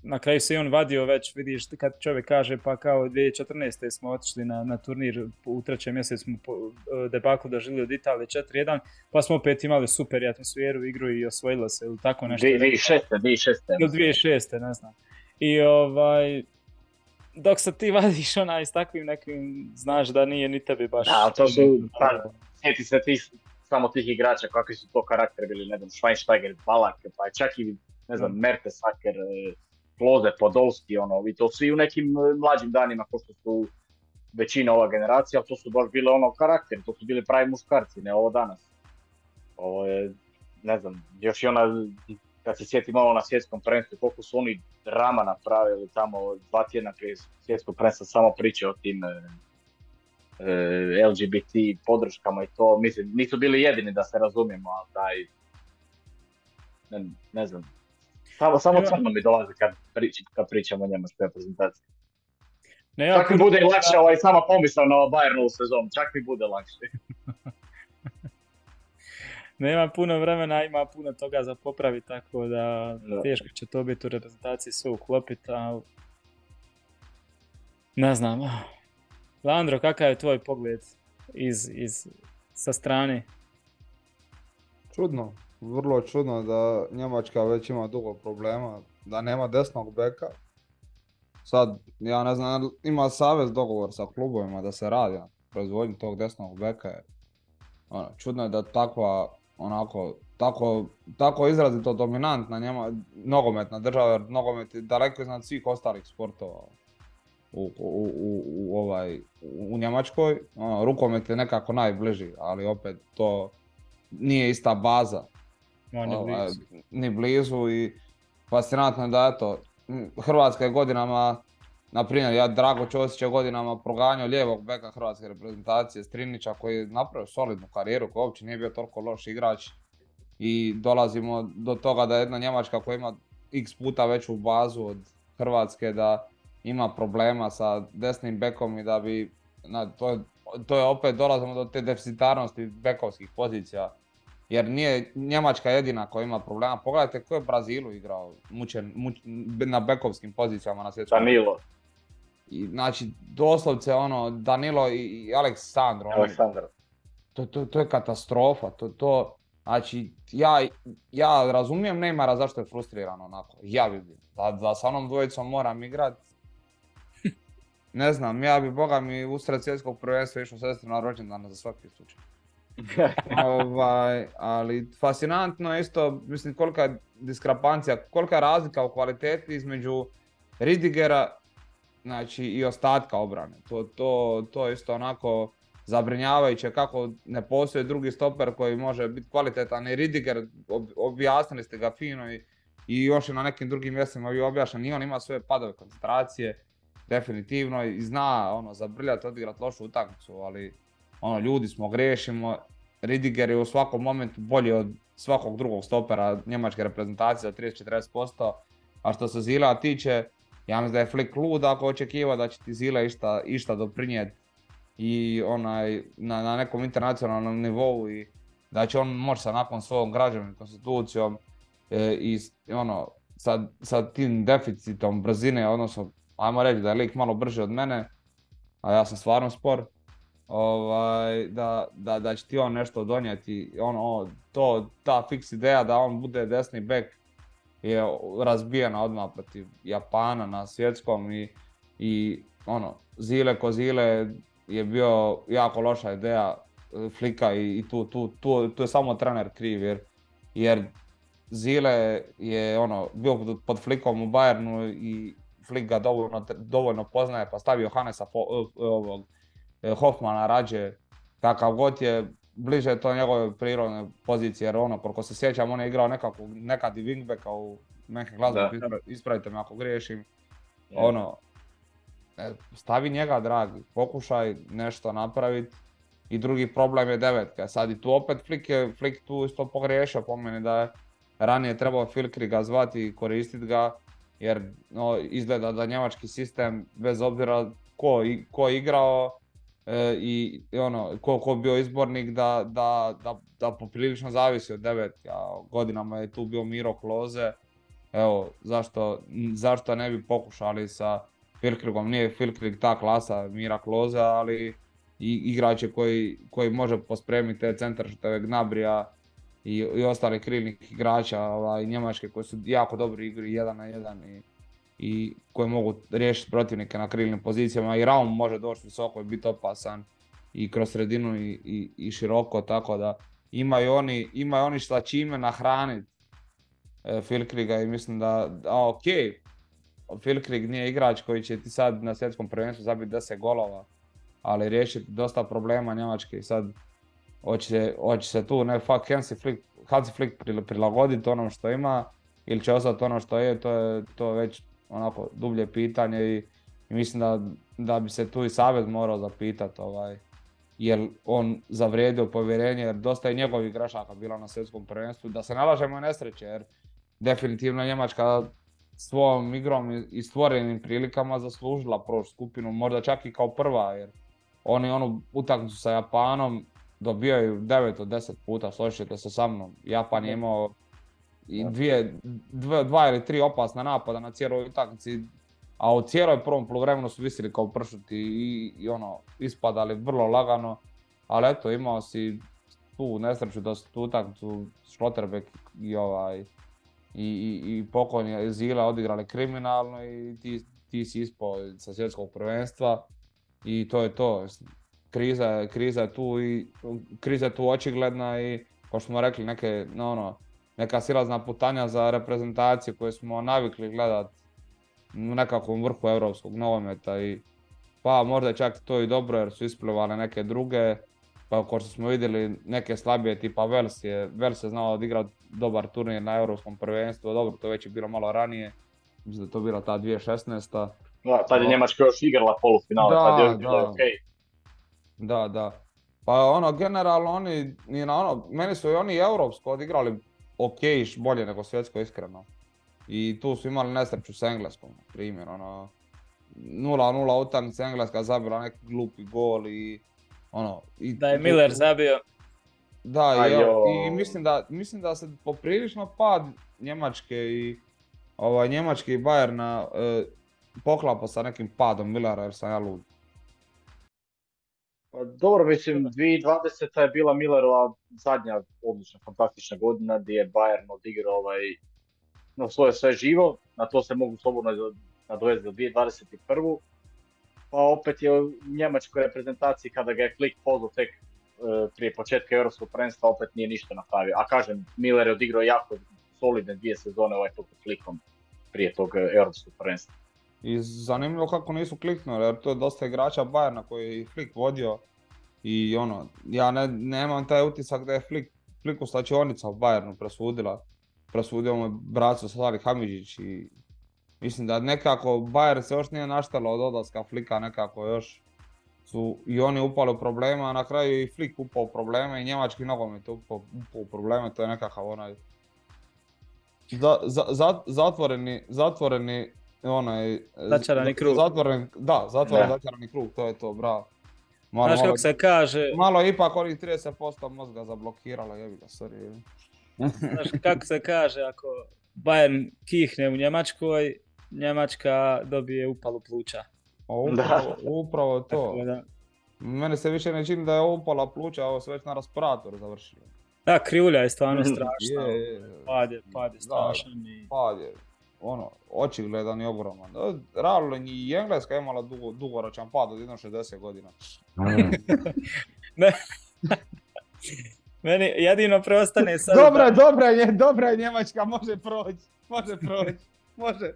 na kraju se i on vadio već, vidiš kad čovjek kaže pa kao 2014. smo otišli na, na turnir u trećem mjesecu smo po, e, debaklu dožili od Italije 4-1, pa smo opet imali super atmosferu, igru i osvojilo se ili tako nešto. 2006. 2006. Ili 2006. ne znam. I ovaj, dok se ti vadiš onaj s takvim nekim, znaš da nije ni tebi baš... Da, to su, pa, sjeti se ti samo tih igrača, kakvi su to karakteri bili, ne znam, Schweinsteiger, Balak, pa čak i, ne znam, Mertesacker, Kloze, Podolski, ono, i to svi u nekim e, mlađim danima, ko što su većina ova generacija, ali to su baš bile ono karakteri, to su bili pravi muškarci, ne ovo danas. Ovo je, ne znam, još i ona, kad se sjetim malo na svjetskom prvenstvu, koliko su oni drama napravili tamo dva tjedna prije svjetskog prvenstva, samo priče o tim e, e LGBT podrškama i to, mislim, nisu bili jedini da se razumijemo, ali taj, ne znam, samo, samo crno mi dolazi kad, prič, kad pričamo o njemačkoj reprezentaciji. Ne, ja, čak mi bude lakše ovaj, sama pomisao na Bayernu sezonu, čak mi bude lakše. Nema puno vremena, ima puno toga za popraviti, tako da, da. teško će to biti u reprezentaciji sve uklopiti, ali ne znam. Landro, kakav je tvoj pogled iz, iz, sa strane? Čudno, vrlo čudno da Njemačka već ima dugo problema, da nema desnog beka. Sad, ja ne znam, ima savez dogovor sa klubovima da se radi na proizvodnji tog desnog beka. Ono, čudno je da takva, onako, tako, tako izrazito dominantna njema, nogometna država, jer nogomet je daleko iznad svih ostalih sportova u, u, u, u ovaj, u Njemačkoj. Ono, rukomet je nekako najbliži, ali opet to nije ista baza ovaj, ni blizu. i fascinantno je da eto, Hrvatska je godinama, na primjer, ja Drago Ćosić je godinama proganjao lijevog beka Hrvatske reprezentacije Strinića koji je napravio solidnu karijeru, koji uopće nije bio toliko loš igrač i dolazimo do toga da jedna Njemačka koja ima x puta veću bazu od Hrvatske da ima problema sa desnim bekom i da bi, na, to, je, to je opet dolazimo do te deficitarnosti bekovskih pozicija jer nije Njemačka jedina koja ima problema. Pogledajte ko je Brazilu igrao mučen, na bekovskim pozicijama na svjetskom. Danilo. I, znači, doslovce ono, Danilo i, i Aleksandro. Aleksandar. To, to, to je katastrofa. To, to, znači, ja, ja razumijem Neymara zašto je frustriran onako. Ja bi bio. Da, da sa onom dvojicom moram igrat. Ne znam, ja bi, boga mi, usred svjetskog prvenstva išao sestri na rođendan za svaki slučaj. ovaj, ali fascinantno je isto, mislim kolika je diskrepancija, kolika je razlika u kvaliteti između Ridigera znači, i ostatka obrane. To, to, to je isto onako zabrinjavajuće kako ne postoji drugi stoper koji može biti kvalitetan i Ridiger, objasnili ste ga fino i, i još i na nekim drugim mjestima bio objašnjen i on ima svoje padove koncentracije, definitivno i zna ono zabrljati, odigrat lošu utakmicu, ali ono ljudi smo grešimo, Ridiger je u svakom momentu bolji od svakog drugog stopera njemačke reprezentacije za 30-40%, a što se Zila tiče, ja mislim da je Flick lud ako očekiva da će ti Zile išta, išta doprinijeti i onaj, na, na nekom internacionalnom nivou i da će on moći sa nakon svojom građanom konstitucijom e, i ono, sa, sa tim deficitom brzine, odnosno ajmo reći da je lik malo brži od mene, a ja sam stvarno spor, ovaj, da, da, da će ti on nešto donijeti, ono, to, ta fiks ideja da on bude desni bek je razbijena odmah protiv Japana na svjetskom i, i ono, Zile ko Zile je bio jako loša ideja Flika i, i tu, tu, tu, tu je samo trener kriv jer, jer Zile je ono, bio pod Flikom u Bayernu i Flik ga dovoljno, dovoljno poznaje pa stavio Hanesa ovog, Hoffmana rađe kakav god je bliže to njegove prirodne pozicije jer ono koliko se sjećam on je igrao nekako, nekad i wingbacka u Mönchengladbach, ispravite me ako griješim. Ono, stavi njega dragi, pokušaj nešto napraviti i drugi problem je devetka. Sad i tu opet Flick je, Flick tu isto pogriješio po meni da je ranije trebao Filkri ga zvati i koristiti ga jer no, izgleda da njemački sistem bez obzira ko, ko igrao e, i, ono, ko, ko bio izbornik da, da, da, da poprilično zavisi od devetke. godinama je tu bio Miro Kloze. Evo, zašto, zašto ne bi pokušali sa Filkrigom, nije Filkrig ta klasa Mira Kloze, ali i koji, koji može pospremiti te centaršuteve Gnabrija i, i ostali krilnih igrača ovaj, Njemačke koji su jako dobri igri jedan na jedan i, i koji mogu riješiti protivnike na krilnim pozicijama. I Raum može doći visoko i biti opasan i kroz sredinu i, i, i široko tako da imaju oni, imaju oni šta čime nahraniti e, Filkriga i mislim da, da ok, Filkrig nije igrač koji će ti sad na svjetskom prvenstvu zabiti 10 golova, ali riješiti dosta problema Njemačke i sad hoće, hoće se tu ne fuck Hansi Flick, Hansi Flick prilagoditi onom što ima ili će ostati ono što je, to je to već onako dublje pitanje i, i mislim da, da bi se tu i savez morao zapitati ovaj, jer on zavrijedio povjerenje jer dosta je njegovih grešaka bilo na svjetskom prvenstvu, da se nalažemo nesreće jer definitivno Njemačka svojom igrom i stvorenim prilikama zaslužila prošlu skupinu, možda čak i kao prva, jer oni onu utakmicu sa Japanom dobijaju 9 od 10 puta, složite se sa mnom. Japan je imao i dvije, dva ili tri opasna napada na cijeloj utakmici, a u cijeloj prvom poluvremenu su visili kao pršuti i, i ono, ispadali vrlo lagano, ali eto imao si tu nesreću da su tu utakmicu Schlotterbeck i ovaj i, i, i pokojni Zila odigrali kriminalno i ti, ti si ispao sa svjetskog prvenstva i to je to. Kriza, kriza je tu i kriza je tu očigledna i kao što smo rekli neke, no, ono, neka silazna putanja za reprezentaciju koje smo navikli gledat u nekakvom vrhu europskog nogometa i pa možda čak to i dobro jer su isplivale neke druge pa kao što smo vidjeli neke slabije tipa Vels je, Vels je znao odigrati dobar turnir na europskom prvenstvu, dobro to već je bilo malo ranije, mislim da je to bila ta 2016. Da, tad je Njemačka još igrala polufinale, da, tad je bilo da. Da, da. Pa ono, generalno oni, ni na ono, meni su i oni europsko odigrali ok, bolje nego svjetsko iskreno. I tu su imali nesreću s Engleskom, na primjer, ono, 0-0 utakmica Engleska zabila neki glupi gol i ono, i, da je Miller zabio. Da, i, i mislim, da, mislim da se poprilično pad Njemačke i ovaj, Njemačke i Bayerna e, poklapa sa nekim padom Millera jer sam ja lud. Pa dobro, mislim, 2020. je bila Millerova zadnja odlična, fantastična godina gdje je Bayern odigrao ovaj, no, svoje sve živo, na to se mogu slobodno nadovesti do 2021 pa opet je u njemačkoj reprezentaciji kada ga je Flick pozvao tek e, prije početka europskog prvenstva opet nije ništa napravio. A kažem, Miller je odigrao jako solidne dvije sezone ovaj tog Flickom prije tog e, europskog prvenstva. I zanimljivo kako nisu kliknuli, jer to je dosta igrača Bayerna koji je Flick vodio. I ono, ja ne, nemam taj utisak da je Flick, Flick u slačionica u Bayernu presudila. presudio mu je braco Salih Hamidžić i mislim da nekako Bayern se još nije naštalo od odlaska Flika nekako još su i oni upali u probleme, a na kraju i Flick upao u probleme i njemački nogomet upao, upao u probleme, to je nekakav onaj za, za- zatvoreni, zatvoreni onaj... Začarani krug. Zatvoren, da, zatvoren Da. začarani krug, to je to, bravo. Malo, Znaš malo, kako se kaže, malo je ipak onih 30% mozga zablokiralo, jebi ga, sorry. znaš kako se kaže, ako Bayern kihne u Njemačkoj, Njemačka dobije upalu pluća. A upravo, upravo to. Da, Mene se više ne čini da je upala pluća, ovo se već na respiratoru završilo. da, krivulja je stvarno Mhm. strašna. Je, je, je. Pad je, pad je strašan i... pad je ono, očigledan i ogroman. Realno i Engleska je imala dugo, dugoročan pad od jedno 60 godina. Meni jedino preostane sad... Dobra, je, dobra je, dobra je Njemačka, može proći, može proći, može.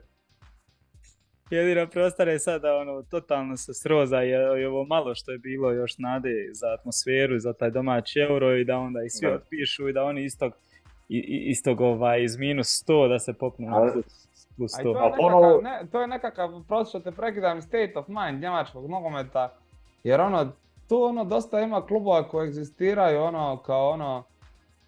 Jedino preostane sad da ono, totalno se sroza i, i ovo malo što je bilo još nade za atmosferu, za taj domaći euro i da onda i svi Da. otpišu i da oni istog, i, i- istog ovaj, iz minus 100 da se popnu plus, to 100. je A nekakav, ponovo- ne, to je nekakav, prosto što te prekidam, state of mind njemačkog nogometa, jer ono, tu ono dosta ima klubova koji egzistiraju ono kao ono,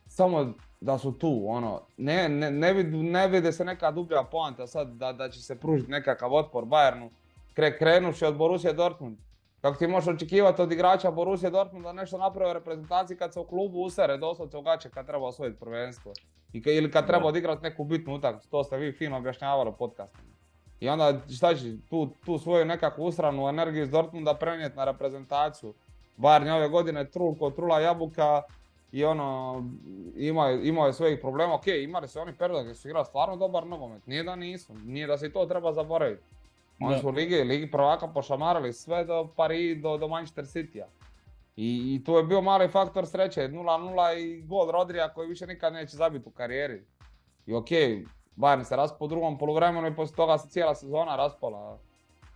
samo da su tu, ono, ne, ne, ne, vid, ne vide se neka dublja poanta sad da, da će se pružiti nekakav otpor Bayernu, Kre, krenuši od Borussia Dortmund. Kako ti možeš očekivati od igrača Borussia Dortmund da nešto napravi u reprezentaciji kad se u klubu usere doslovce u gaće kad treba osvojiti prvenstvo. I, ka- ili kad treba odigrati neku bitnu utakmicu, to ste vi fino objašnjavali u podcastima. I onda šta će tu, tu svoju nekakvu usranu energiju iz Dortmunda prenijeti na reprezentaciju. Bayern je ove godine trul ko trula jabuka i ono, imao je, imao je svojih problema. Ok, imali su oni period gdje su igrali stvarno dobar nogomet, nije da nisu, nije da se i to treba zaboraviti. Oni Da. su u ligi, ligi prvaka pošamarali sve do Paris, do, do Manchester Citya. I, I tu je bio mali faktor sreće, 0-0 i gol Rodrija koji više nikad neće zabiti u karijeri. I ok, Bayern se raspao u drugom poluvremenu i poslije toga se cijela sezona raspala.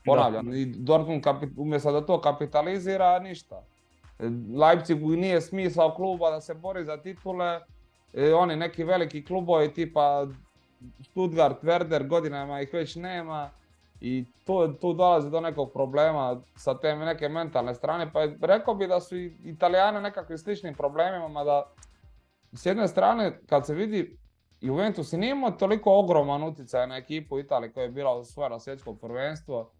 Ponavljam, i Dortmund kapi- umjesto da to kapitalizira, ništa. E, Leipzigu nije smisao kluba da se bori za titule, e, oni neki veliki klubovi tipa Stuttgart, Werder, godinama ih već nema i tu, tu dolazi do nekog problema sa te neke mentalne strane, pa rekao bi da su i Italijani nekakvim sličnim problemima, mada s jedne strane kad se vidi Juventus i nije imao toliko ogroman utjecaj na ekipu Italije koja je bila osvojila svjetsko prvenstvo.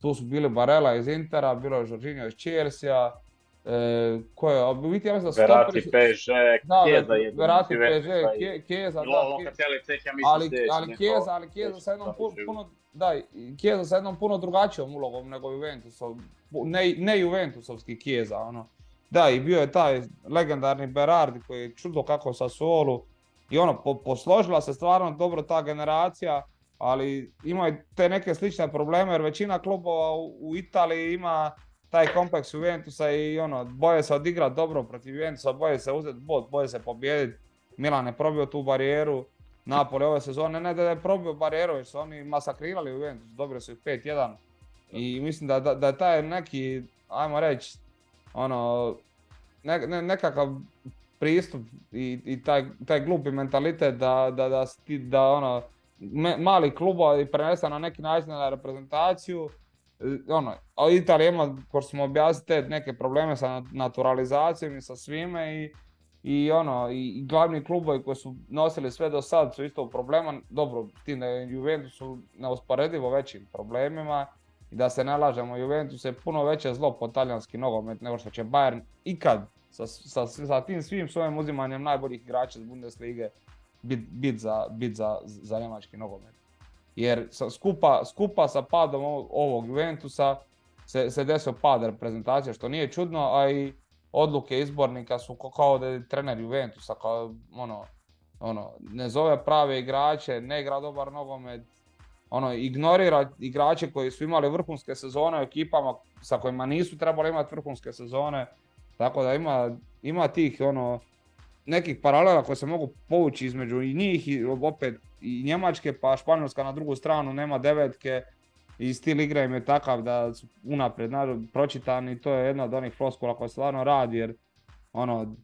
Tu su bili Barella iz Intera, bilo je Jorginho iz Chelsea, e, ko je, u biti ja mislim da su Verati, Chiesa je Verati, Ke- Chiesa, I da, ali, ali Chiesa, ali Chiesa sa jednom puno, da, Chiesa sa jednom puno drugačijom ulogom nego Juventusov, ne, ne Juventusovski Chiesa, ono. Da, i bio je taj legendarni Berardi koji je čudo kako sa Solu i ono, po- posložila se stvarno dobro ta generacija, ali imaju te neke slične probleme jer većina klubova u, u Italiji ima taj kompleks Juventusa i ono, boje se odigrat dobro protiv Juventusa, boje se uzeti bod, boje se pobijediti. Milan je probio tu barijeru, Napoli ove sezone, ne da je probio barijeru, jer su oni masakrirali Juventus, dobili su ih 5-1. I mislim da, da, da taj neki, ajmo reći, ono, ne, ne- nekakav pristup i, i taj, taj glupi mentalitet da, da, da, ono, me- mali klubovi prenese na neki način na reprezentaciju, ono, a Italija ima, ko smo objasnili, neke probleme sa naturalizacijom i sa svime i, i ono, i, i glavni klubovi koji su nosili sve do sad su isto u problema, dobro, da je Juventus u neusporedivo većim problemima i da se ne lažemo, Juventus je puno veće zlo po talijanski nogomet nego što će Bayern ikad sa, sa, sa tim svim svojim uzimanjem najboljih igrača iz Bundeslige bit, bit za, bit za, za njemački nogomet. Jer sa, skupa, skupa sa padom ovog, Juventusa se, se desio pad reprezentacije, što nije čudno, a i odluke izbornika su kao da je trener Juventusa, kao ono, ono, ne zove prave igrače, ne igra dobar nogomet, ono, ignorira igrače koji su imali vrhunske sezone u ekipama sa kojima nisu trebali imati vrhunske sezone, tako da ima, ima tih ono, nekih paralela koje se mogu povući između i njih i opet i Njemačke, pa Španjolska na drugu stranu nema devetke i stil igre im je takav da su unaprijed pročitani, to je jedna od onih floskula koja stvarno radi jer ono,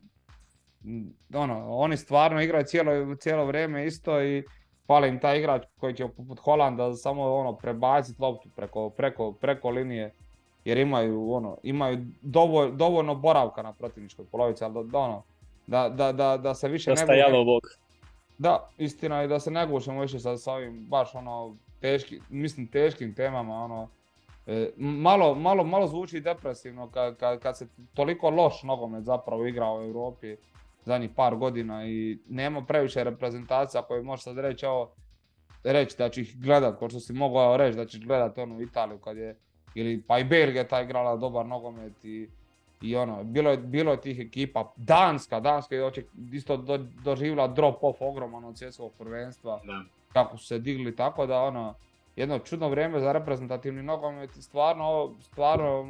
ono, oni stvarno igraju cijelo, cijelo vrijeme isto i fali im taj igrač koji će poput Holanda samo ono prebaciti loptu preko, preko, preko linije jer imaju ono, imaju dovolj, dovoljno boravka na protivničkoj polovici, ali da, ono, da, da, da, da se više ne Dosta gubi- jalovog. Da, istina je da se ne gušimo više sa, sa ovim baš ono teški, mislim teškim temama, ono, e, malo, malo, malo zvuči depresivno kad, kad, kad se toliko loš nogomet zapravo igra u Europi zadnjih par godina i nema previše reprezentacija koje možeš sad reći ovo, reći da ću ih gledat, kao što si mogao reći da ćeš gledat onu Italiju kad je, ili pa i Belgija ta igrala dobar nogomet i, i ono, bilo je, bilo je tih ekipa, Danska, Danska je oček- isto do, doživjela drop off ogroman od svjetskog prvenstva, Da. kako su se digli, tako da ono, jedno čudno vrijeme za reprezentativni nogomet. Stvarno, stvarno,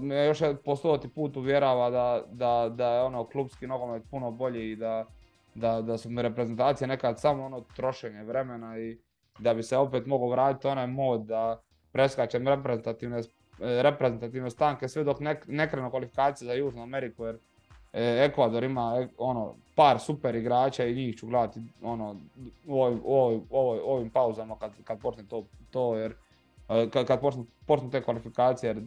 me još jedan po stoti put uvjerava da, da, da je ono klubski nogomet puno bolji i da, da, da su mi reprezentacije nekad samo ono trošenje vremena i da bi se opet mogao vratiti onaj mod da preskačem reprezentativne, reprezentativne stanke sve dok ne, ne krenu kvalifikacije za Južnu Ameriku jer e, Ekvador ima e, ono par super igrača i njih ću gledati ono u ovoj- u ovoj- u ovim pauzama kad, kad počne to, to jer e, kad, kad počnu, počnu te kvalifikacije jer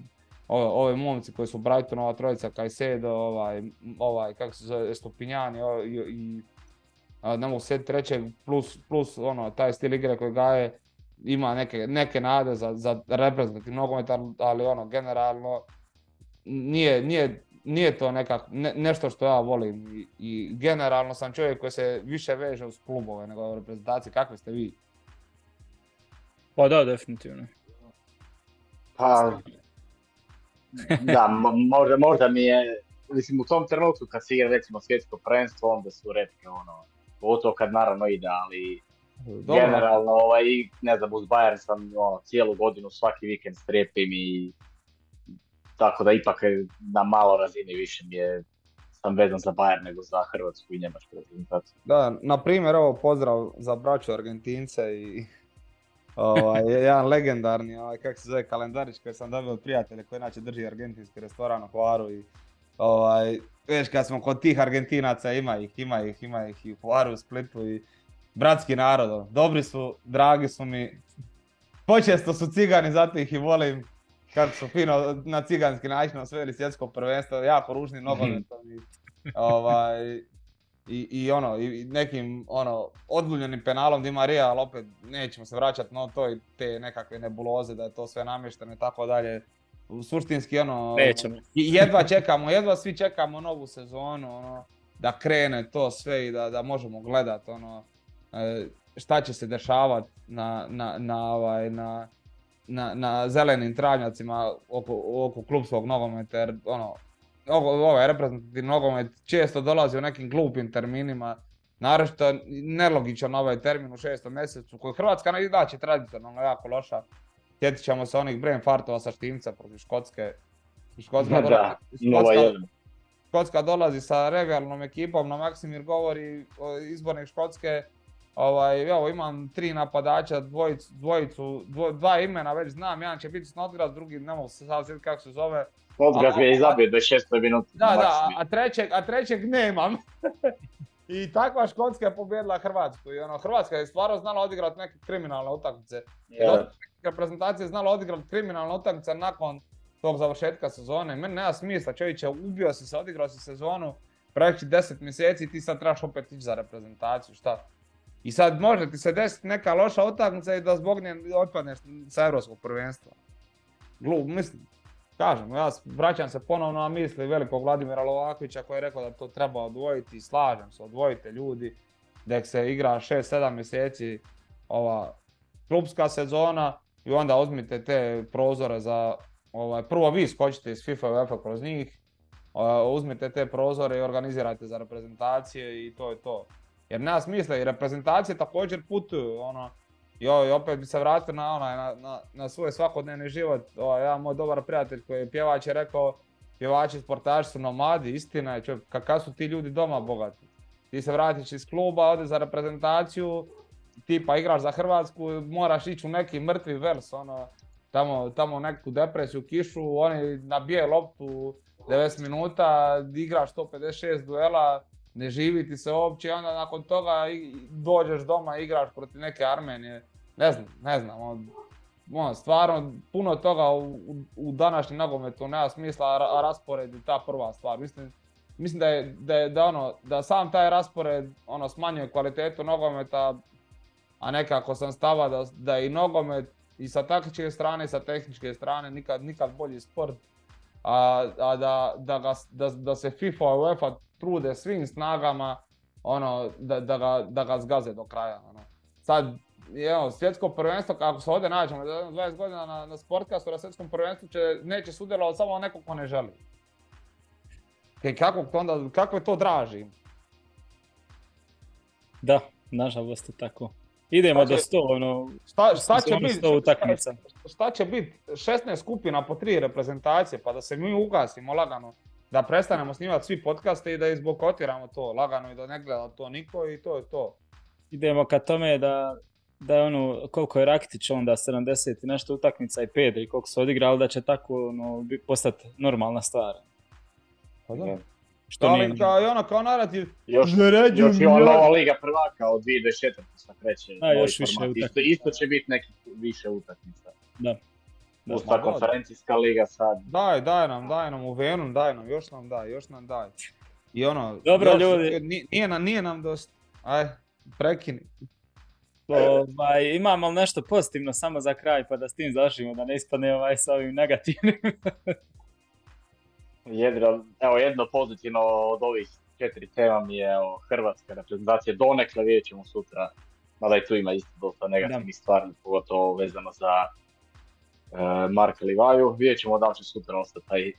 ove, ove momci koji su u Brightonu, ova trojica Caicedo, ovaj, ovaj kako se zove, Stupinjani o- i, i ne mogu sjetiti trećeg, plus, plus ono, taj stil igre koji gaje, ima neke, neke nade za, za reprezentativni nogomet, ali, ali ono, generalno, nije, nije, nije to nekak, ne- nešto što ja volim i, i generalno sam čovjek koji se više veže uz klubove nego u reprezentaciji, kakvi ste vi? Pa da, definitivno. Pa, da, mo- možda, možda mi je, mislim u tom trenutku kad se igra recimo svjetsko prvenstvo, onda su retke ono, pogotovo kad naravno ide, ali Dobro, generalno ovaj, ne znam, uz Bayern sam ono, cijelu godinu svaki vikend strepim i tako da ipak na malo razini više mi je sam vezan za Bayern nego za Hrvatsku i Njemačku reprezentaciju. Da, na primjer, evo pozdrav za braću Argentince i ovaj, jedan legendarni, ovaj, kako se zove, kalendarić koji sam dobio od prijatelja koji inače drži argentinski restoran u Hvaru i ovaj, već kad smo kod tih Argentinaca, ima ih, ima ih, ima ih i u Hvaru, u Splitu i bratski narod, ono, dobri su, dragi su mi, počesto su cigani, zato ih i volim, kako su fino na ciganski način osvojili svjetsko prvenstvo, jako ružnim nogometom i ovaj, i, i ono, i nekim ono, odguljenim penalom Di Maria, ali opet nećemo se vraćati na to i te nekakve nebuloze da je to sve namješteno i tako dalje. Suštinski ono, Nećemo. i jedva čekamo, jedva svi čekamo novu sezonu, ono, da krene to sve i da, da možemo gledat ono, šta će se dešavati na, na, na, ovaj, na, na, na zelenim travnjacima oko, oko klubskog nogometa, jer ono, ovo- ovaj reprezentativni nogomet često dolazi u nekim glupim terminima, naročito nelogičan ovaj termin u šestom mjesecu koji Hrvatska ne inače tradicionalno jako loša. Sjetit ćemo se onih brain fartova sa Štimca protiv Škotske. Škotska, Da, dolazi, Škotska, dolazi sa regalnom ekipom, no Maksimir govori o izbornik Škotske. Ovaj, evo imam tri napadača, dvojicu, dvojicu, dvo- dva imena već znam, jedan će biti Snodgrass, drugi ne mogu se sad sjetiti kako se zove. Odgaz je izabio 26. minuti. Da, da, a, trećeg, a trećeg nemam. I takva Škotska je pobijedila Hrvatsku i ono, Hrvatska je stvarno znala odigrati neke kriminalne utakmice. Ja. Reprezentacija je znala odigrati kriminalne utakmice nakon tog završetka sezone. Meni nema smisla, čovječe, ubio si se, odigrao si sezonu, praktički 10 mjeseci i ti sad trebaš opet ići za reprezentaciju, šta? I sad može ti se desiti neka loša utakmica i da zbog nje otpadneš sa europskog prvenstva. Glup, mislim, kažem, ja vraćam se ponovno na misli velikog Vladimira Lovakovića koji je rekao da to treba odvojiti i slažem se, odvojite ljudi, da se igra 6-7 mjeseci ova klubska sezona i onda uzmite te prozore za, ovaj, prvo vi skočite iz FIFA UEFA kroz njih, uzmite te prozore i organizirajte za reprezentacije i to je to. Jer nema smisla i reprezentacije također putuju, ono, ovaj, opet bi se vratio na, onaj, na, na, na svoj svakodnevni život. Ovaj, jedan moj dobar prijatelj koji je pjevač je rekao, pjevači sportaši su nomadi, istina je, kakav su ti ljudi doma bogati. Ti se vratiš iz kluba, ode za reprezentaciju, tipa igraš za Hrvatsku, moraš ići u neki mrtvi vers, ono, tamo, tamo neku depresiju, kišu, oni nabije loptu 90 minuta, igraš 156 duela, ne živi ti se uopće onda nakon toga dođeš doma i igraš protiv neke Armenije. Ne znam, ne znam. on- ono, stvarno, puno toga u, u, današnjem nogometu nema smisla, a, ra- a raspored je ta prva stvar. Mislim, mislim da je, da je da ono, da sam taj raspored ono, smanjuje kvalitetu nogometa, a nekako sam stava da, da je i nogomet i sa taktičke strane i sa tehničke strane nikad, nikad bolji sport. A, a da, da, ga, da, da se FIFA i UEFA trude svim snagama ono, da, da, ga, da ga zgaze do kraja. Ono. Sad, evo, svjetsko prvenstvo, kako se ovdje nađemo, za jedno 20 godina na, na sportkastu, na svjetskom prvenstvu će, neće sudjelovati samo neko ko ne želi. I kako onda, kako je to draži? Da, nažalost je tako. Idemo do Znači- 100, ono, Šta, šta će sezonu biti? 100 utakmica. šta će biti 16 skupina po tri reprezentacije, pa da se mi ugasimo lagano, da prestanemo snimati svi podcaste i da izbokotiramo to lagano i da ne gleda to niko i to je to. idemo ka tome da, da je ono, koliko je Rakitić onda 70 i nešto utakmica i Pedri, koliko su odigrali, da će tako ono, bi- postati normalna stvar. Pa da. Što Ali nije, kao, i ono kao narativ, Još, Zaređujem još i ova Liga prvaka od 2024. sad kreće. Da, još više format. Isto, utakmica. isto će biti nekih više utakmica. Da. Da. Uz ta konferencijska liga sad. daj, daj nam, daj nam u Venom, daj nam, još nam daj, još nam daj. I ono, Dobro, još- ljudi. Nije, nije, nam, nije nam dosta. Aj, prekini. Ovaj, imam ali nešto pozitivno samo za kraj pa da s tim završimo, da ne ispadne ovaj sa ovim negativnim. Jedno, evo jedno pozitivno od ovih četiri tema mi je evo, hrvatska reprezentacija donekle, vidjet ćemo sutra, mada i tu ima isto dosta negativnih stvari, pogotovo vezano za Marka Livaju. Vidjet ćemo da li će sutra ostati taj e,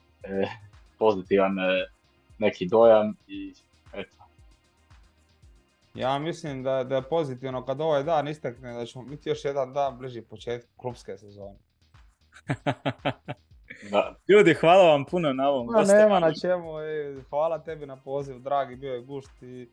pozitivan e, neki dojam i eto. Ja mislim da, da je pozitivno kad ovaj dan istekne da ćemo biti još jedan dan bliži početku klubske sezone. Da, Ljudi, hvala vam puno na ovom. Ma gostovanju. nema na čemu, ej, hvala tebi na poziv, dragi, bio je gušt i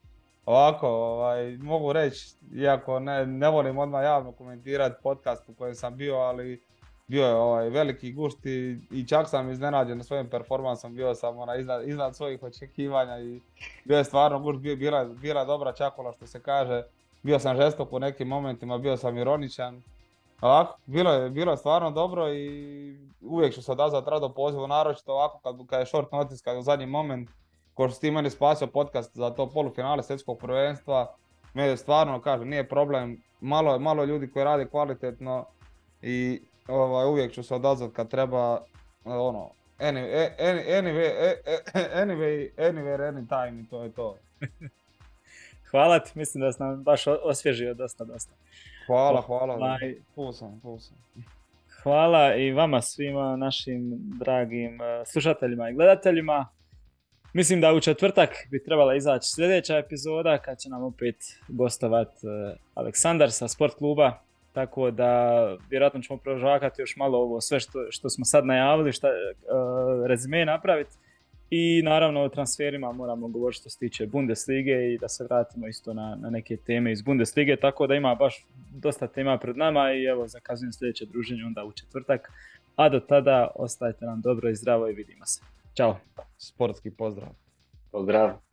ovako, ovaj, mogu reći, iako ne, ne volim odmah javno komentirati podcast u kojem sam bio, ali bio je ovaj, veliki gušt i, i čak sam iznenađen svojim performansom, bio sam ona, iznad, iznad svojih očekivanja i bio je stvarno gušt, bio, bila, bila dobra čakola što se kaže, bio sam žestok u nekim momentima, bio sam ironičan, Ovako, bilo je, bilo stvarno dobro i uvijek ću se odazvati rado pozivu, naročito ovako kad, kad je short notice, kad je u zadnji moment, ko što ti meni spasio podcast za to polufinale svjetskog prvenstva, je stvarno, kažem, nije problem, malo, je- malo ljudi koji rade kvalitetno i ovaj, uvijek ću se odazvati kad treba, ono, any, a- any, anyway, a- a- anyway, anywhere, anytime i to je to. Hvala ti, mislim da sam baš osvježio dosta, dosta. Hvala, hvala. Ovaj, Tu sam, tu sam. Hvala i vama svima, našim dragim slušateljima i gledateljima. Mislim da u četvrtak bi trebala izaći sljedeća epizoda kad će nam opet gostovat Aleksandar sa sport kluba. Tako da vjerojatno ćemo prožvakati još malo ovo sve što, što smo sad najavili, šta, eh, rezime napraviti. I naravno o transferima moramo govoriti što se tiče Bundeslige i da se vratimo isto na, na neke teme iz Bundeslige, tako da ima baš dosta tema pred nama i evo zakazujem sljedeće druženje onda u četvrtak. A do tada ostajte nam dobro i zdravo i vidimo se. Ćao! Sportski pozdrav. pozdrav.